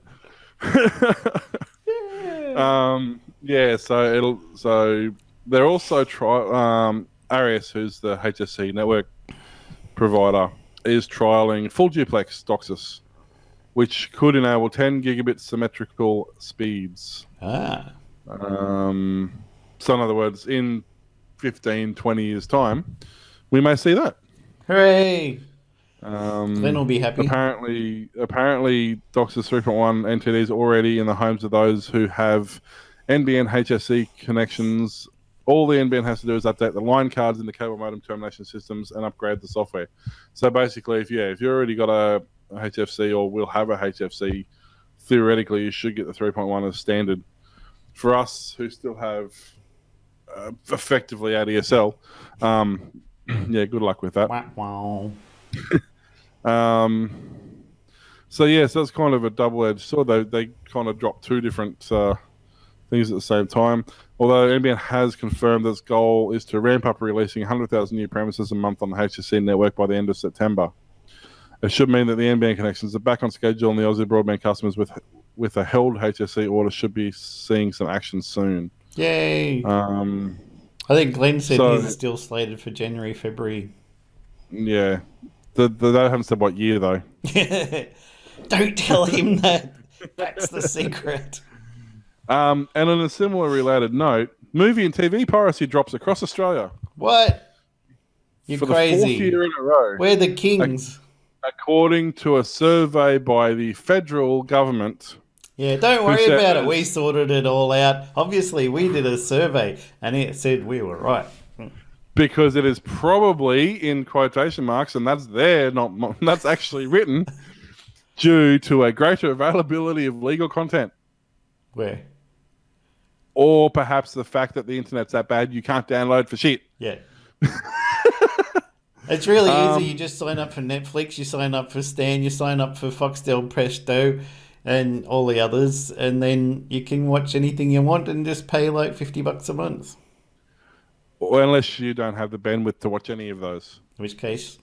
S2: um, yeah, so it'll so they're also try um, Arris, who's the HFC network provider, is trialing full duplex DOCSIS, which could enable 10 gigabit symmetrical speeds.
S1: Ah.
S2: Um, so, in other words, in 15, 20 years' time, we may see that.
S1: Hooray!
S2: Um,
S1: Glenn will be happy.
S2: apparently, apparently, DOCSIS 3.1 NTD is already in the homes of those who have NBN HFC connections. All the NBN has to do is update the line cards in the cable modem termination systems and upgrade the software. So basically, if yeah, if you already got a HFC or will have a HFC, theoretically you should get the 3.1 as standard. For us who still have uh, effectively ADSL, um, yeah, good luck with that.
S1: Wow.
S2: Um, so yeah, so that's kind of a double-edged sword. They they kind of drop two different uh, things at the same time. Although NBN has confirmed that its goal is to ramp up releasing 100,000 new premises a month on the HFC network by the end of September. It should mean that the NBN connections are back on schedule, and the Aussie broadband customers with with a held HFC order should be seeing some action soon.
S1: Yay!
S2: Um,
S1: I think Glenn said
S2: so-
S1: he's still slated for January, February.
S2: yeah, the, the, they haven't said what year though.
S1: Don't tell him that. That's the secret.
S2: Um, and on a similar related note, movie and TV piracy drops across Australia
S1: What? You're
S2: for the fourth
S1: crazy.
S2: year in a row,
S1: We're the kings.
S2: According to a survey by the federal government.
S1: Yeah, don't worry
S2: said
S1: about it. We sorted it all out. Obviously, we did a survey and it said we were right.
S2: Because it is probably in quotation marks, and that's there, not that's actually written, due to a greater availability of legal content,
S1: Where?
S2: or perhaps the fact that the internet's that bad you can't download for shit.
S1: Yeah. it's really
S2: Um,
S1: easy. You just sign up for Netflix, you sign up for Stan, you sign up for Foxtel Presto and all the others, and then you can watch anything you want and just pay like 50 bucks a month.
S2: Or unless you don't have the bandwidth to watch any of those.
S1: In which case,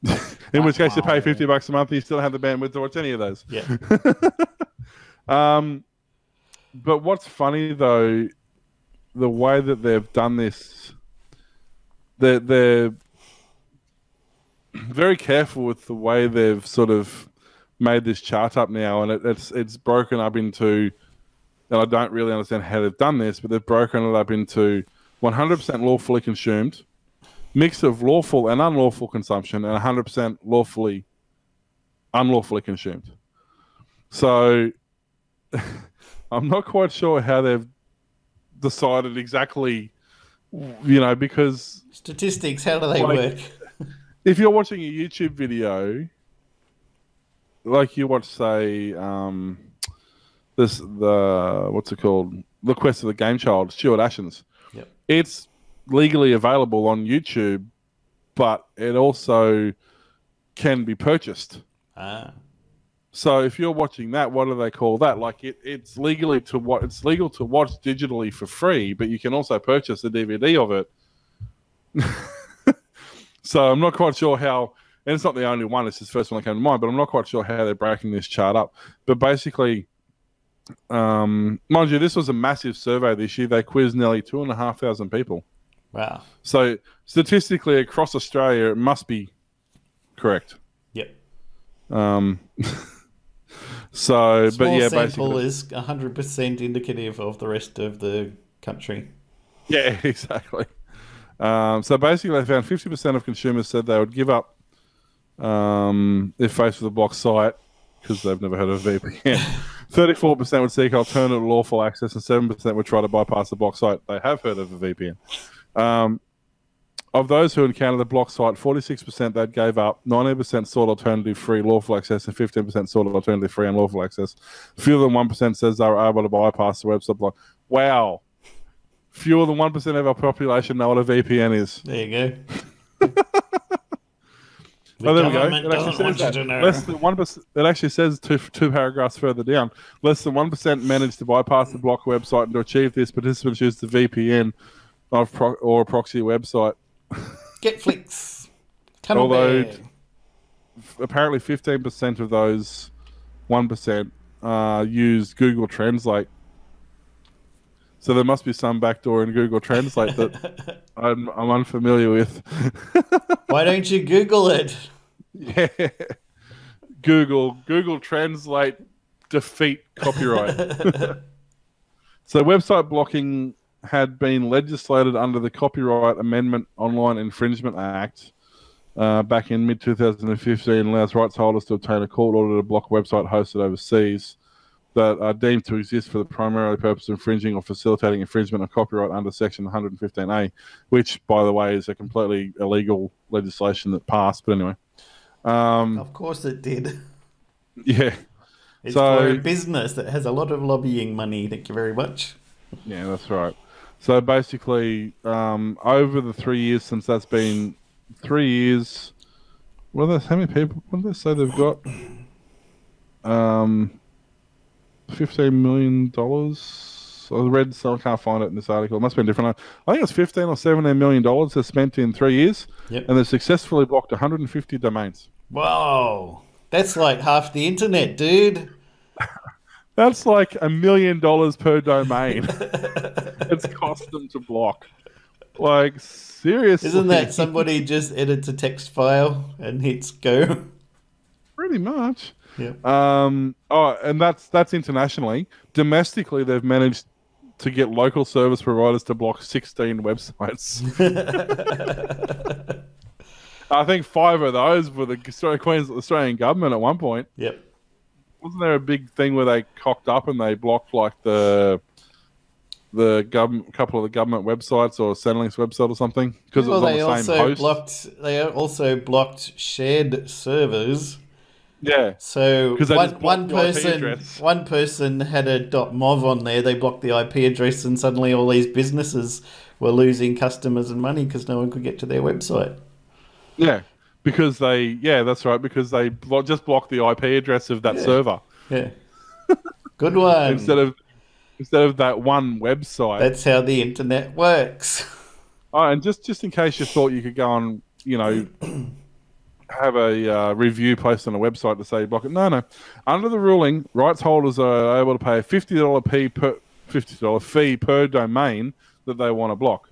S2: In which case, you pay fifty bucks a month, you still have the bandwidth to watch any of those.
S1: yeah.
S2: Um, but what's funny though, the way that they've done this, they're, they're very careful with the way they've sort of made this chart up now, and it, it's it's broken up into, and I don't really understand how they've done this, but they've broken it up into 100% lawfully consumed, mix of lawful and unlawful consumption, and 100% lawfully unlawfully consumed. So I'm not quite sure how they've decided exactly, you know, because
S1: Statistics, how do they
S2: Like-
S1: work?
S2: If you're watching a YouTube video, like you watch, say, um, this the what's it called, the Quest of the Game Child, Stuart Ashens.
S1: Yep.
S2: It's legally available on YouTube, but it also can be purchased.
S1: Ah.
S2: So if you're watching that, what do they call that? Like it, it's legally to what it's legal to watch digitally for free, but you can also purchase a DVD of it. so I'm not quite sure how, and it's not the only one. It's the first one that came to mind, but I'm not quite sure how they're breaking this chart up. But basically, um, mind you, this was a massive survey this year. They quizzed nearly two and a half thousand people.
S1: Wow.
S2: So statistically, across Australia, it must be correct.
S1: Yep.
S2: Um, so,
S1: Small
S2: but yeah,
S1: sample
S2: basically,
S1: is 100% indicative of the rest of the country.
S2: yeah, exactly. Um, so basically, they found fifty percent of consumers said they would give up um, if faced with a blocked site because they've never heard of a VPN. Thirty-four percent would seek alternative lawful access, and seven percent would try to bypass the blocked site. They have heard of a VPN. Um, of those who encountered the block site, 46% that gave up, 19% sought alternative free lawful access, and 15% sought alternative free unlawful access. Fewer than 1% says they were able to bypass the website block. Wow. Fewer than 1% of our population know what a VPN is.
S1: There you go. The
S2: Oh, there we go. It actually says that. Less than 1%, it actually says two, two paragraphs further down. Less than 1% managed to bypass the block website, and to achieve this, participants used the VPN of pro- or a proxy website.
S1: Getflix.
S2: Although- apparently 15% of those 1% uh, used Google Translate. So there must be some backdoor in Google Translate that I'm, I'm unfamiliar with.
S1: Why don't you Google it?
S2: yeah. Google Google Translate defeat copyright. so website blocking had been legislated under the Copyright Amendment Online Infringement Act uh, back in mid 2015 allows rights holders to obtain a court order to block a website hosted overseas that are deemed to exist for the primary purpose of infringing or facilitating infringement of copyright under Section 115A, which, by the way, is a completely illegal legislation that passed. But anyway, um,
S1: Of course it did.
S2: yeah,
S1: It's
S2: So-
S1: for a business that has a lot of lobbying money. Thank you very much.
S2: yeah, that's right. So basically, um, over the three years since that's been three years, what are they, how many people? What did they say they've got? Um, fifteen million dollars. I read, so I can't find it in this article. It must be different. I think it's fifteen or seventeen million dollars they spent in three years,
S1: Yep.
S2: and they've successfully blocked 150 domains.
S1: Whoa. That's like half the internet, dude.
S2: That's like a million dollars per domain. it's cost them to block. Like seriously,
S1: Isn't that somebody just edits a text file and hits go?
S2: pretty much?
S1: Yep.
S2: Um, oh, and that's that's internationally. Domestically, they've managed to get local service providers to block 16 websites. I think five of those were the Australian, Australian government at one point.
S1: Yep.
S2: Wasn't there a big thing where they cocked up and they blocked like the the government, couple of the government websites or Centrelink's website or something because
S1: Well,
S2: it was on the same
S1: also
S2: host?
S1: blocked. They also blocked shared servers.
S2: Yeah,
S1: So one, one
S2: blocked the IP
S1: person, one person had a .mov on there. They blocked the IP address, and suddenly all these businesses were losing customers and money because no one could get to their website.
S2: yeah, because they yeah that's right because they blo- just blocked the IP address of that
S1: Yeah.
S2: server.
S1: Yeah, good one.
S2: instead of instead of that one website.
S1: That's how the internet works.
S2: oh, and just just in case you thought you could go on, you know, have a uh, review posted on a website to say block it. No, no. Under the ruling, rights holders are able to pay a fifty dollar fee per fifty dollar fee per domain that they want to block.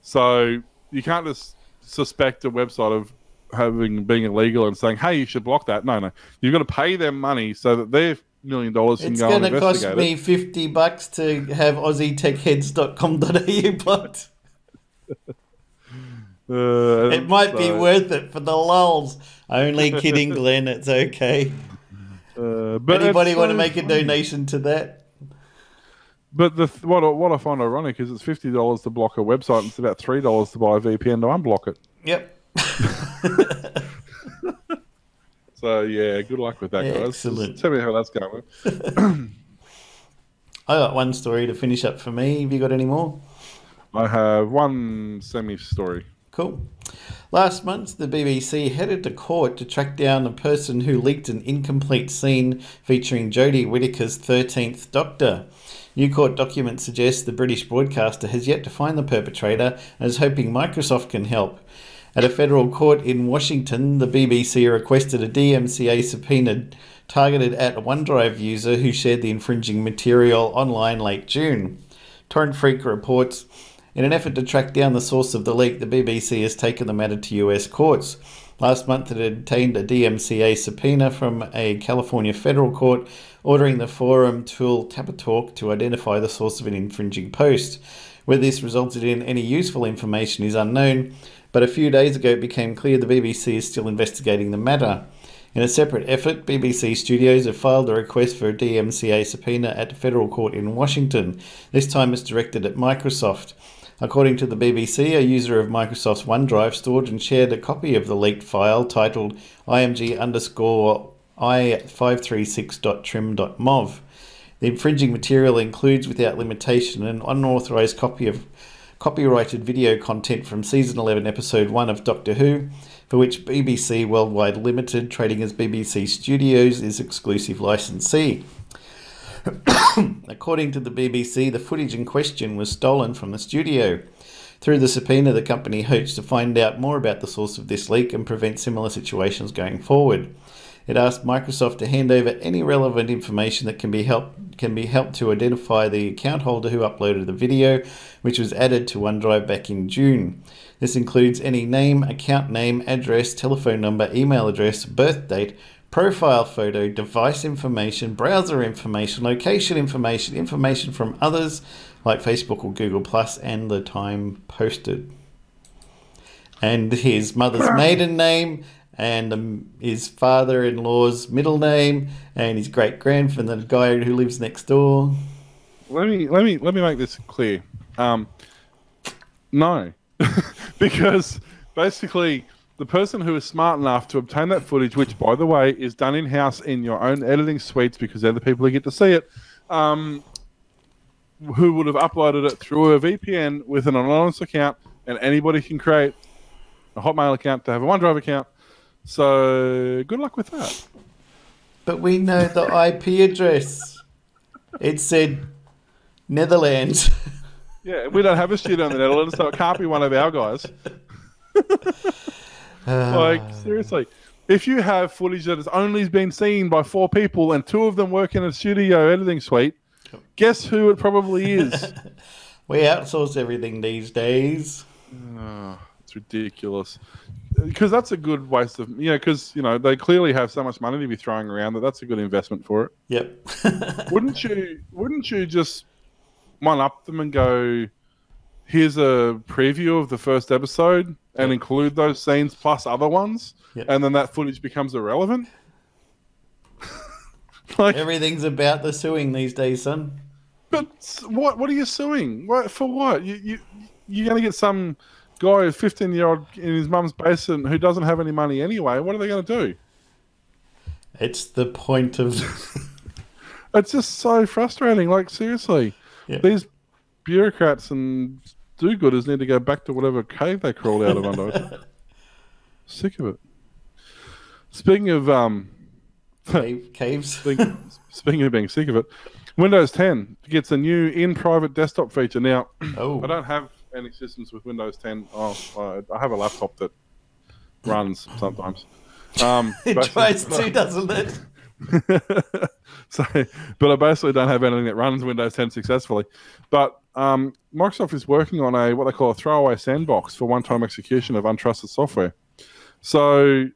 S2: So you can't just suspect a website of having being illegal and saying, "Hey, you should block that." No, no. You've got to pay them money so that their million dollars can
S1: It's
S2: go
S1: going to cost me fifty bucks to have AussieTechHeads.com.au blocked.
S2: Uh,
S1: It might be worth it for the lulz. Only kidding, Glenn. It's okay.
S2: Uh, but
S1: Anybody want to
S2: so
S1: make a
S2: funny.
S1: donation to that?
S2: But the th- what I- what I find ironic is it's fifty dollars to block a website, and it's about three dollars to buy a VPN to unblock it.
S1: Yep.
S2: So yeah, good luck with that, guys.
S1: Excellent.
S2: Just tell me how that's going.
S1: I got one story to finish up for me. Have you got any more?
S2: I have one semi story.
S1: Cool. Last month, the BBC headed to court to track down a person who leaked an incomplete scene featuring Jodie Whittaker's 13th Doctor. New court documents suggest the British broadcaster has yet to find the perpetrator and is hoping Microsoft can help. At a federal court in Washington, the BBC requested a DMCA subpoena targeted at a OneDrive user who shared the infringing material online late June. TorrentFreak reports in an effort to track down the source of the leak, the BBC has taken the matter to US courts. Last month, it obtained a DMCA subpoena from a California federal court ordering the forum tool Tapatalk to identify the source of an infringing post. Whether this resulted in any useful information is unknown, but a few days ago it became clear the BBC is still investigating the matter. In a separate effort, BBC Studios have filed a request for a DMCA subpoena at a federal court in Washington. This time it's directed at Microsoft. According to the BBC, a user of Microsoft's OneDrive stored and shared a copy of the leaked file titled img underscore i536.trim.mov. The infringing material includes, without limitation, an unauthorized copy of copyrighted video content from season 11, episode 1 of Doctor Who, for which BBC Worldwide Limited, trading as BBC Studios, is exclusive licensee. According to the BBC, the footage in question was stolen from the studio. Through the subpoena, the company hopes to find out more about the source of this leak and prevent similar situations going forward. It asked Microsoft to hand over any relevant information that can be help can be helped to identify the account holder who uploaded the video, which was added to OneDrive back in June. This includes any name, account name, address, telephone number, email address, birth date, profile photo, device information, browser information, location information, information from others like Facebook or Google Plus, and the time posted. And his mother's maiden name, and um, his father-in-law's middle name, and his great grandfather, the guy who lives next door.
S2: Let me let me let me make this clear. Um, no, because basically the person who is smart enough to obtain that footage, which by the way is done in house in your own editing suites because they're the people who get to see it, um, who would have uploaded it through a VPN with an anonymous account, and anybody can create a Hotmail account to have a OneDrive account. So good luck with that.
S1: But we know the IP address. It said Netherlands.
S2: Yeah, we don't have a studio in the Netherlands, so it can't be one of our guys. like seriously, if you have footage that has only been seen by four people and two of them work in a studio editing suite, guess who it probably is?
S1: we outsource everything these days.
S2: Oh, it's ridiculous. Because that's a good waste of you know. Because you know they clearly have so much money to be throwing around that that's a good investment for it.
S1: Yep.
S2: wouldn't you? Wouldn't you just one up them and go? Here's a preview of the first episode and
S1: Yep.
S2: include those scenes plus other ones,
S1: Yep.
S2: and then that footage becomes irrelevant. like,
S1: Everything's about the suing these days, son.
S2: but what? What are you suing? What for? What you you you're gonna get some guy, fifteen year old in his mum's basement who doesn't have any money anyway? What are they gonna do?
S1: It's the point of.
S2: It's just so frustrating. Like seriously,
S1: Yeah.
S2: these bureaucrats and do-gooders need to go back to whatever cave they crawled out of under. Sick of it. Speaking of um,
S1: Cave, caves.
S2: speaking, speaking of being sick of it, Windows 10 gets a new in-private desktop feature. Now,
S1: Oh,
S2: I don't have any systems with Windows 10. Oh, I have a laptop that runs sometimes. Um,
S1: it tries to, doesn't it?
S2: so, but I basically don't have anything that runs Windows 10 successfully. But um, Microsoft is working on a what they call a throwaway sandbox for one-time execution of untrusted software. So,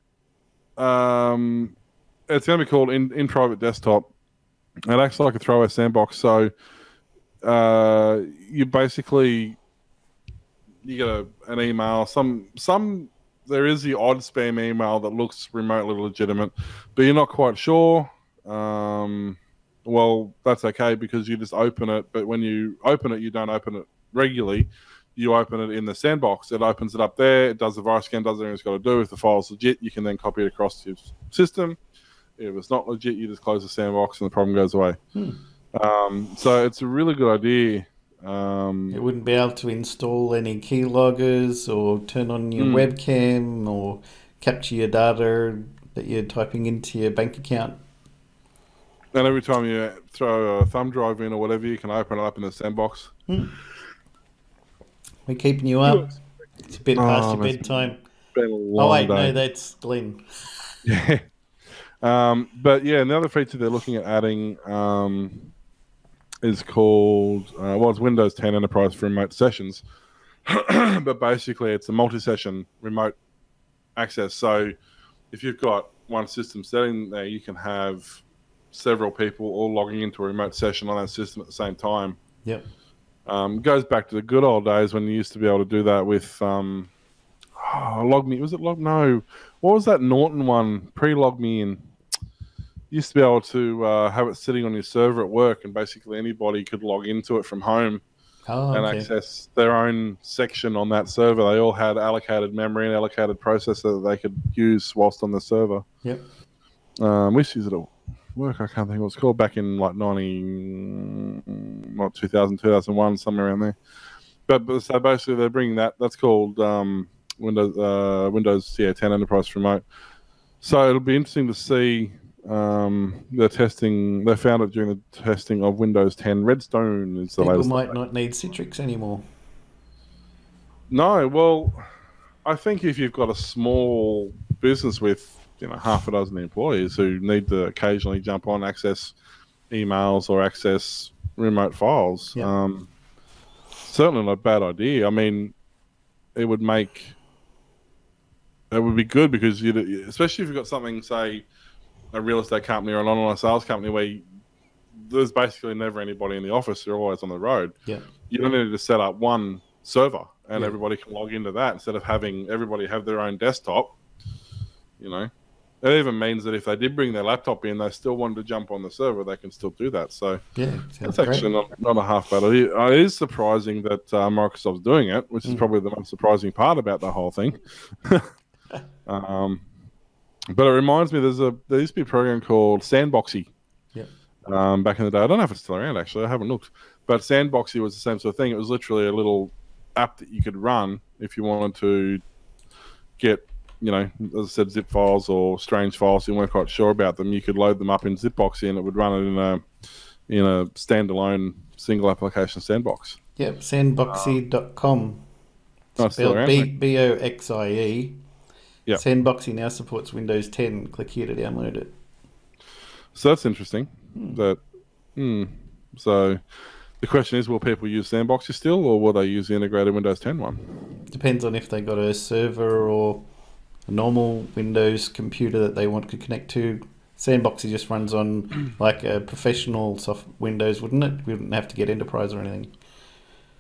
S2: um, it's going to be called in, in private desktop. It acts like a throwaway sandbox. So, uh, you basically you get a, an email. Some some there is the odd spam email that looks remotely legitimate, but you're not quite sure. Um, well, that's okay because you just open it. But when you open it, you don't open it regularly. You open it in the sandbox. It opens it up there. It does the virus scan. Does everything it's got to do. If the file's legit, you can then copy it across to your system. If it's not legit, you just close the sandbox and the problem goes away. Um, so it's a really good idea. Um,
S1: It wouldn't be able to install any keyloggers or turn on your
S2: Hmm.
S1: webcam or capture your data that you're typing into your bank account.
S2: And every time you throw a thumb drive in or whatever, you can open it up in the sandbox.
S1: We're keeping you up. It's a bit past
S2: Oh,
S1: your
S2: that's-
S1: bedtime.
S2: Been a
S1: Oh wait,
S2: day.
S1: no, that's Glenn.
S2: Yeah. Um, but yeah, another feature they're looking at adding um, is called uh, well, it's Windows 10 Enterprise for remote sessions. but basically, it's a multi-session remote access. So if you've got one system setting there, you can have several people all logging into a remote session on that system at the same time.
S1: Yep.
S2: Um, goes back to the good old days when you used to be able to do that with um, oh, log me. Was it log? No, what was that Norton one? Pre log me in. You used to be able to uh, have it sitting on your server at work, and basically anybody could log into it from home
S1: Oh,
S2: and
S1: okay.
S2: access their own section on that server. They all had allocated memory and allocated processor that they could use whilst on the server.
S1: Yep.
S2: Um, we used to use it at work. I can't think what it's called. Back in like 90, not 2000, 2001, somewhere around there. But, but so basically, they're bringing that. That's called um, Windows uh, Windows yeah, 10 Enterprise Remote. So it'll be interesting to see. Um, they're testing. They found it during the testing of Windows 10. Redstone is the
S1: People
S2: latest.
S1: might not need Citrix anymore.
S2: No, well, I think if you've got a small business with you know half a dozen employees who need to occasionally jump on, access emails or access remote files,
S1: Yeah.
S2: um, certainly not a bad idea. I mean, it would make it would be good because you, especially if you've got something, say, a real estate company or an online sales company where you, there's basically never anybody in the office; they're always on the road
S1: Yeah.
S2: you don't need to set up one server and
S1: Yeah.
S2: everybody can log into that instead of having everybody have their own desktop. You know, it even means that if they did bring their laptop in, they still wanted to jump on the server, they can still do that. So
S1: Yeah.
S2: That's actually not, not a half bad idea. Uh, It is surprising that uh, Microsoft's doing it, which is
S1: Mm.
S2: probably the most surprising part about the whole thing. um, but it reminds me, there's a there used to be a program called Sandboxie.
S1: Yep.
S2: Um, back in the day, I don't know if it's still around. Actually, I haven't looked. But Sandboxie was the same sort of thing. It was literally a little app that you could run if you wanted to get, you know, as I said, zip files or strange files you weren't quite sure about them. You could load them up in Zipboxy, and it would run it in a in a standalone single application sandbox.
S1: Yep. Sandboxie.com.
S2: Oh, still
S1: Spelled B. B O X I E.
S2: Yep.
S1: Sandboxie now supports Windows 10. Click here to download it.
S2: So that's interesting. That, hmm. So the question is, will people use Sandboxie still, or will they use the integrated Windows 10 one?
S1: Depends on if they got a server or a normal Windows computer that they want to connect to. Sandboxie just runs on like a professional soft Windows, wouldn't it? We wouldn't have to get enterprise or anything.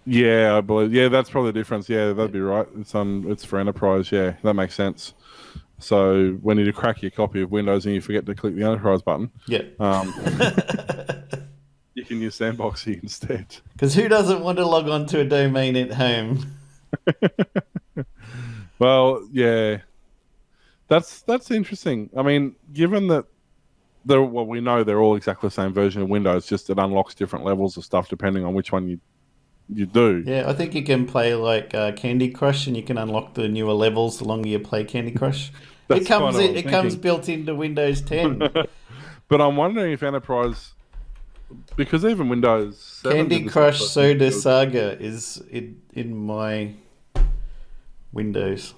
S2: Yeah, I believe. Yeah, that's probably the difference. Yeah, that'd be right. It's on. It's for enterprise. Yeah, that makes sense. So when you crack your copy of Windows and you forget to click the enterprise button,
S1: Yeah.
S2: um, you can use Sandboxie instead.
S1: Because who doesn't want to log on to a domain at home?
S2: Well, yeah, that's that's interesting. I mean, given that they're well, we know they're all exactly the same version of Windows, just it unlocks different levels of stuff depending on which one you you do.
S1: Yeah, I think you can play like uh, Candy Crush, and you can unlock the newer levels the longer you play Candy Crush. It comes it, comes built into Windows 10.
S2: But I'm wondering if enterprise, because even Windows 7
S1: Candy Crush Soda. Saga is in in my Windows.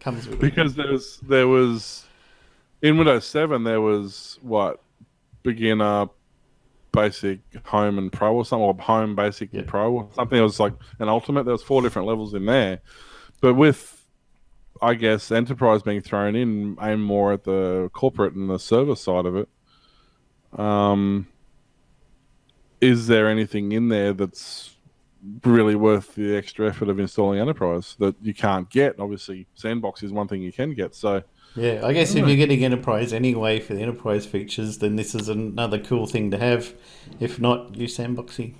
S1: Comes with
S2: because there was there was in Windows 7 there was what beginner, basic, home and pro or something, or home, basic,
S1: Yeah.
S2: and pro or something. It was like an ultimate. There was four different levels in there, but with I guess enterprise being thrown in, aim more at the corporate and the server side of it. Um, is there anything in there that's really worth the extra effort of installing enterprise that you can't get? Obviously, sandbox is one thing you can get. So
S1: Yeah, I guess if
S2: Hmm.
S1: you're getting enterprise anyway for the enterprise features, then this is another cool thing to have. If not, use Sandboxie.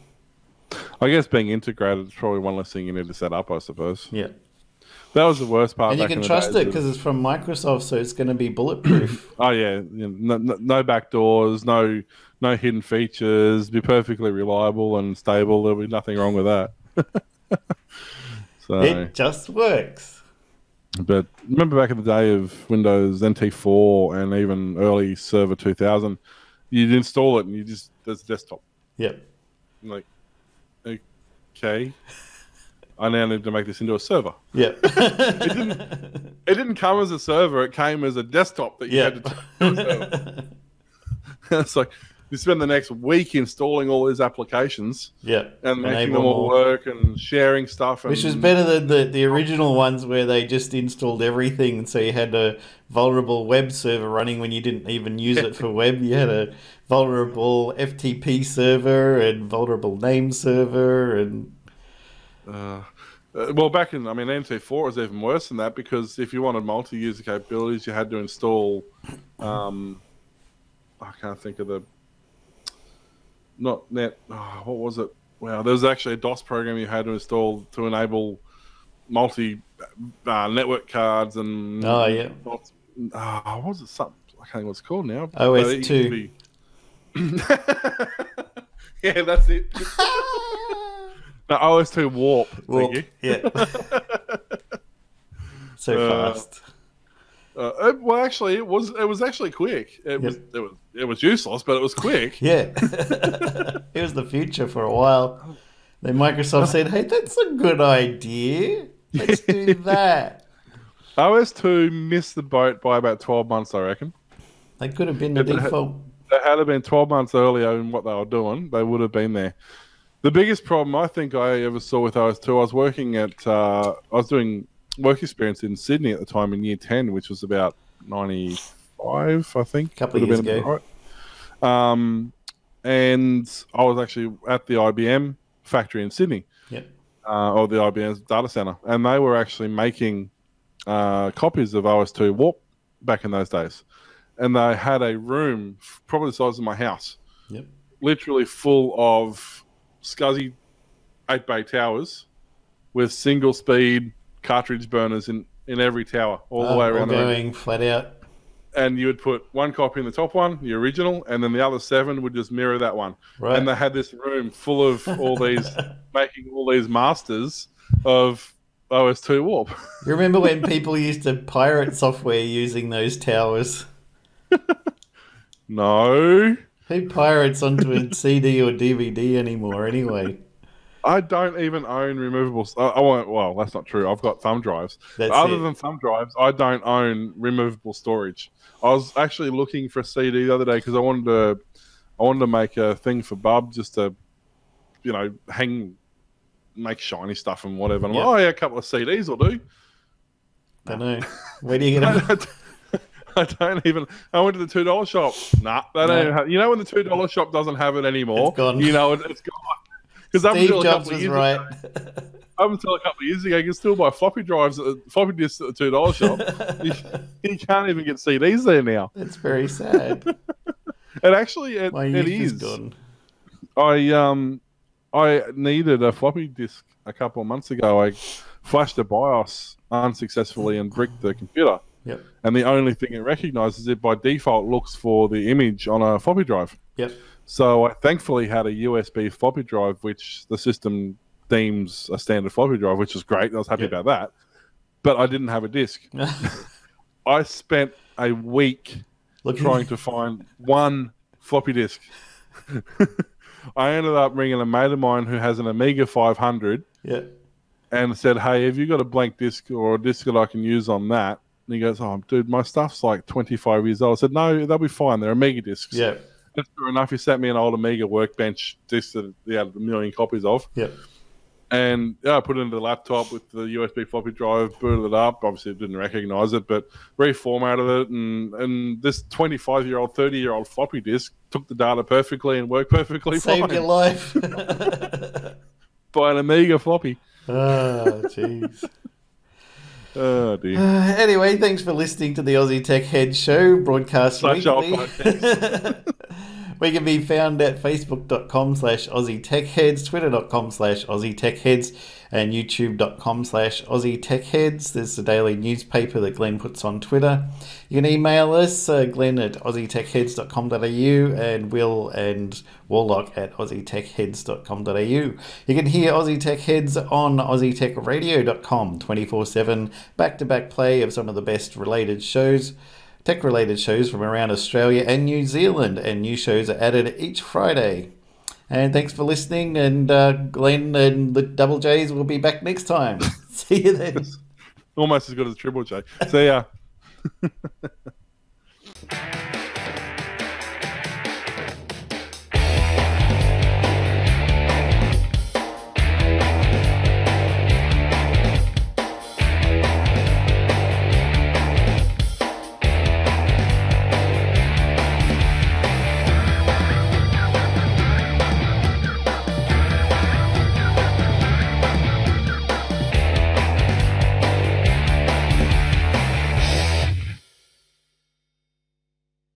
S2: I guess being integrated is probably one less thing you need to set up. I suppose.
S1: Yeah.
S2: That was the worst part.
S1: And you can trust it because it's from Microsoft, so it's going to be bulletproof.
S2: Oh yeah, no, no, no back doors, no no hidden features. Be perfectly reliable and stable. There'll be nothing wrong with that. so,
S1: it just works.
S2: but remember back in the day of Windows NT4 and even early Server 2000, you'd install it and you just there's a desktop.
S1: Yep.
S2: I'm like, okay, I now need to make this into a server.
S1: Yep.
S2: It didn't come as a server; it came as a desktop that you
S1: yeah.
S2: had to. turn into a server. it's like you spend the next week installing all these applications
S1: yeah.
S2: and making them all
S1: more.
S2: work and sharing stuff. And,
S1: Which was better than the, the original ones where they just installed everything, so you had a vulnerable web server running when you didn't even use it for web. You had a vulnerable FTP server and vulnerable name server, and
S2: Uh, uh, well, back in I mean NT4 was even worse than that because if you wanted multi-user capabilities, you had to install. Um, I can't think of the. Not net. Oh, what was it? Wow, there was actually a DOS program you had to install to enable multi uh, network cards and.
S1: Oh, yeah.
S2: Not, uh, what was it? Something I can't think what it's called now.
S1: OS
S2: But it used
S1: two.
S2: yeah, that's it. No, OS2 Warp.
S1: well,
S2: Thank you.
S1: yeah, so
S2: Uh,
S1: fast.
S2: Uh, it- well, actually, it was it was actually quick. It was it was it was useless, but it was quick.
S1: Yeah, it was the future for a while. Then Microsoft said, "Hey, that's a good idea. Let's do that."
S2: OS2 missed the boat by about twelve months, I reckon.
S1: They could have been the
S2: had-
S1: default.
S2: They had have been twelve months earlier in what they were doing, they would have been there. The biggest problem I think I ever saw with OS2, I was working at uh, I was doing work experience in Sydney at the time in year ten, which was about ninety five, I think.
S1: A couple of years
S2: right. Um, and I was actually at the IBM factory in Sydney.
S1: Yep.
S2: uh, or the IBM data center, and they were actually making uh, copies of OS2 Warp back in those days, and they had a room probably the size of my house,
S1: Yep.
S2: literally full of SCSI eight bay towers with single speed cartridge burners in in every tower all the
S1: Oh,
S2: way around the
S1: going flat out.
S2: And you would put one copy in the top one, the original, and then the other seven would just mirror that one.
S1: Right.
S2: And they had this room full of all these making all these masters of OS2 Warp.
S1: You remember when people used to pirate software using those towers?
S2: no,
S1: Who pirates onto a CD or DVD anymore anyway?
S2: I don't even own removables. I, I won't. Well, that's not true. I've got thumb drives.
S1: That's
S2: Other
S1: it.
S2: than thumb drives, I don't own removable storage. I was actually looking for a CD the other day because I wanted to, I wanted to make a thing for Bub just to, you know, hang, make shiny stuff and whatever. And I'm
S1: Yeah.
S2: like, oh yeah, a couple of CDs will do.
S1: Don't know. Where do you get them?
S2: I don't even. I went to the two dollar shop. Nah, they don't
S1: No.
S2: even have. You know when the two dollar shop doesn't have it anymore.
S1: It's gone.
S2: You know it, it's gone. Because up
S1: Steve
S2: until a
S1: Jobs
S2: couple of
S1: was
S2: years
S1: right.
S2: ago, up until a couple of years ago, you can still buy floppy drives, at floppy disks at the two dollar shop. you, you can't even get CDs there now.
S1: It's very sad.
S2: And actually, it,
S1: My
S2: it
S1: is
S2: is.
S1: gone.
S2: I um, I needed a floppy disk a couple of months ago. I flashed a BIOS unsuccessfully and bricked the computer.
S1: Yep.
S2: and the only thing it recognizes it by default looks for the image on a floppy drive.
S1: Yep.
S2: So I thankfully had a USB floppy drive, which the system deems a standard floppy drive, which is great. I was happy
S1: Yep.
S2: about that. But I didn't have a disk. I spent a week
S1: Looking
S2: trying to find one floppy disk. I ended up ringing a mate of mine who has an Amiga 500
S1: Yeah.
S2: and said, "Hey, have you got a blank disk or a disk that I can use on that?" And he goes, "Oh, dude, my stuff's like 25 years old." I said, "No, they'll be fine. They're Amiga discs."
S1: Yeah.
S2: And sure enough, he sent me an old Amiga Workbench disc that he had a million copies of,
S1: Yep.
S2: and yeah, I put it into the laptop with the USB floppy drive, booted it up. Obviously, it didn't recognize it, but reformatted it, and and this 25 year old, 30 year old floppy disk took the data perfectly and worked perfectly
S1: Saved
S2: fine
S1: your life.
S2: by an Amiga floppy.
S1: oh, jeez.
S2: Oh dear.
S1: Uh, anyway, thanks for listening to the Aussie Tech Head Show, broadcast
S2: Such
S1: weekly. We can be found at facebook.com slash Aussie Tech Heads, twitter.com slash Aussie Tech Heads, and youtube.com slash Aussie Tech Heads. There's the daily newspaper that Glenn puts on Twitter. You can email us, uh, glenn at aussietechheads.com.au and Will and Warlock at aussietechheads.com.au. You can hear Aussie Tech Heads on aussietechradio.com 24 7, back to back play of some of the best related shows tech related shows from around Australia and New Zealand, and new shows are added each Friday. And thanks for listening, and uh, Glenn and the Double J's will be back next time. See you then.
S2: Almost as good as Triple J. See ya.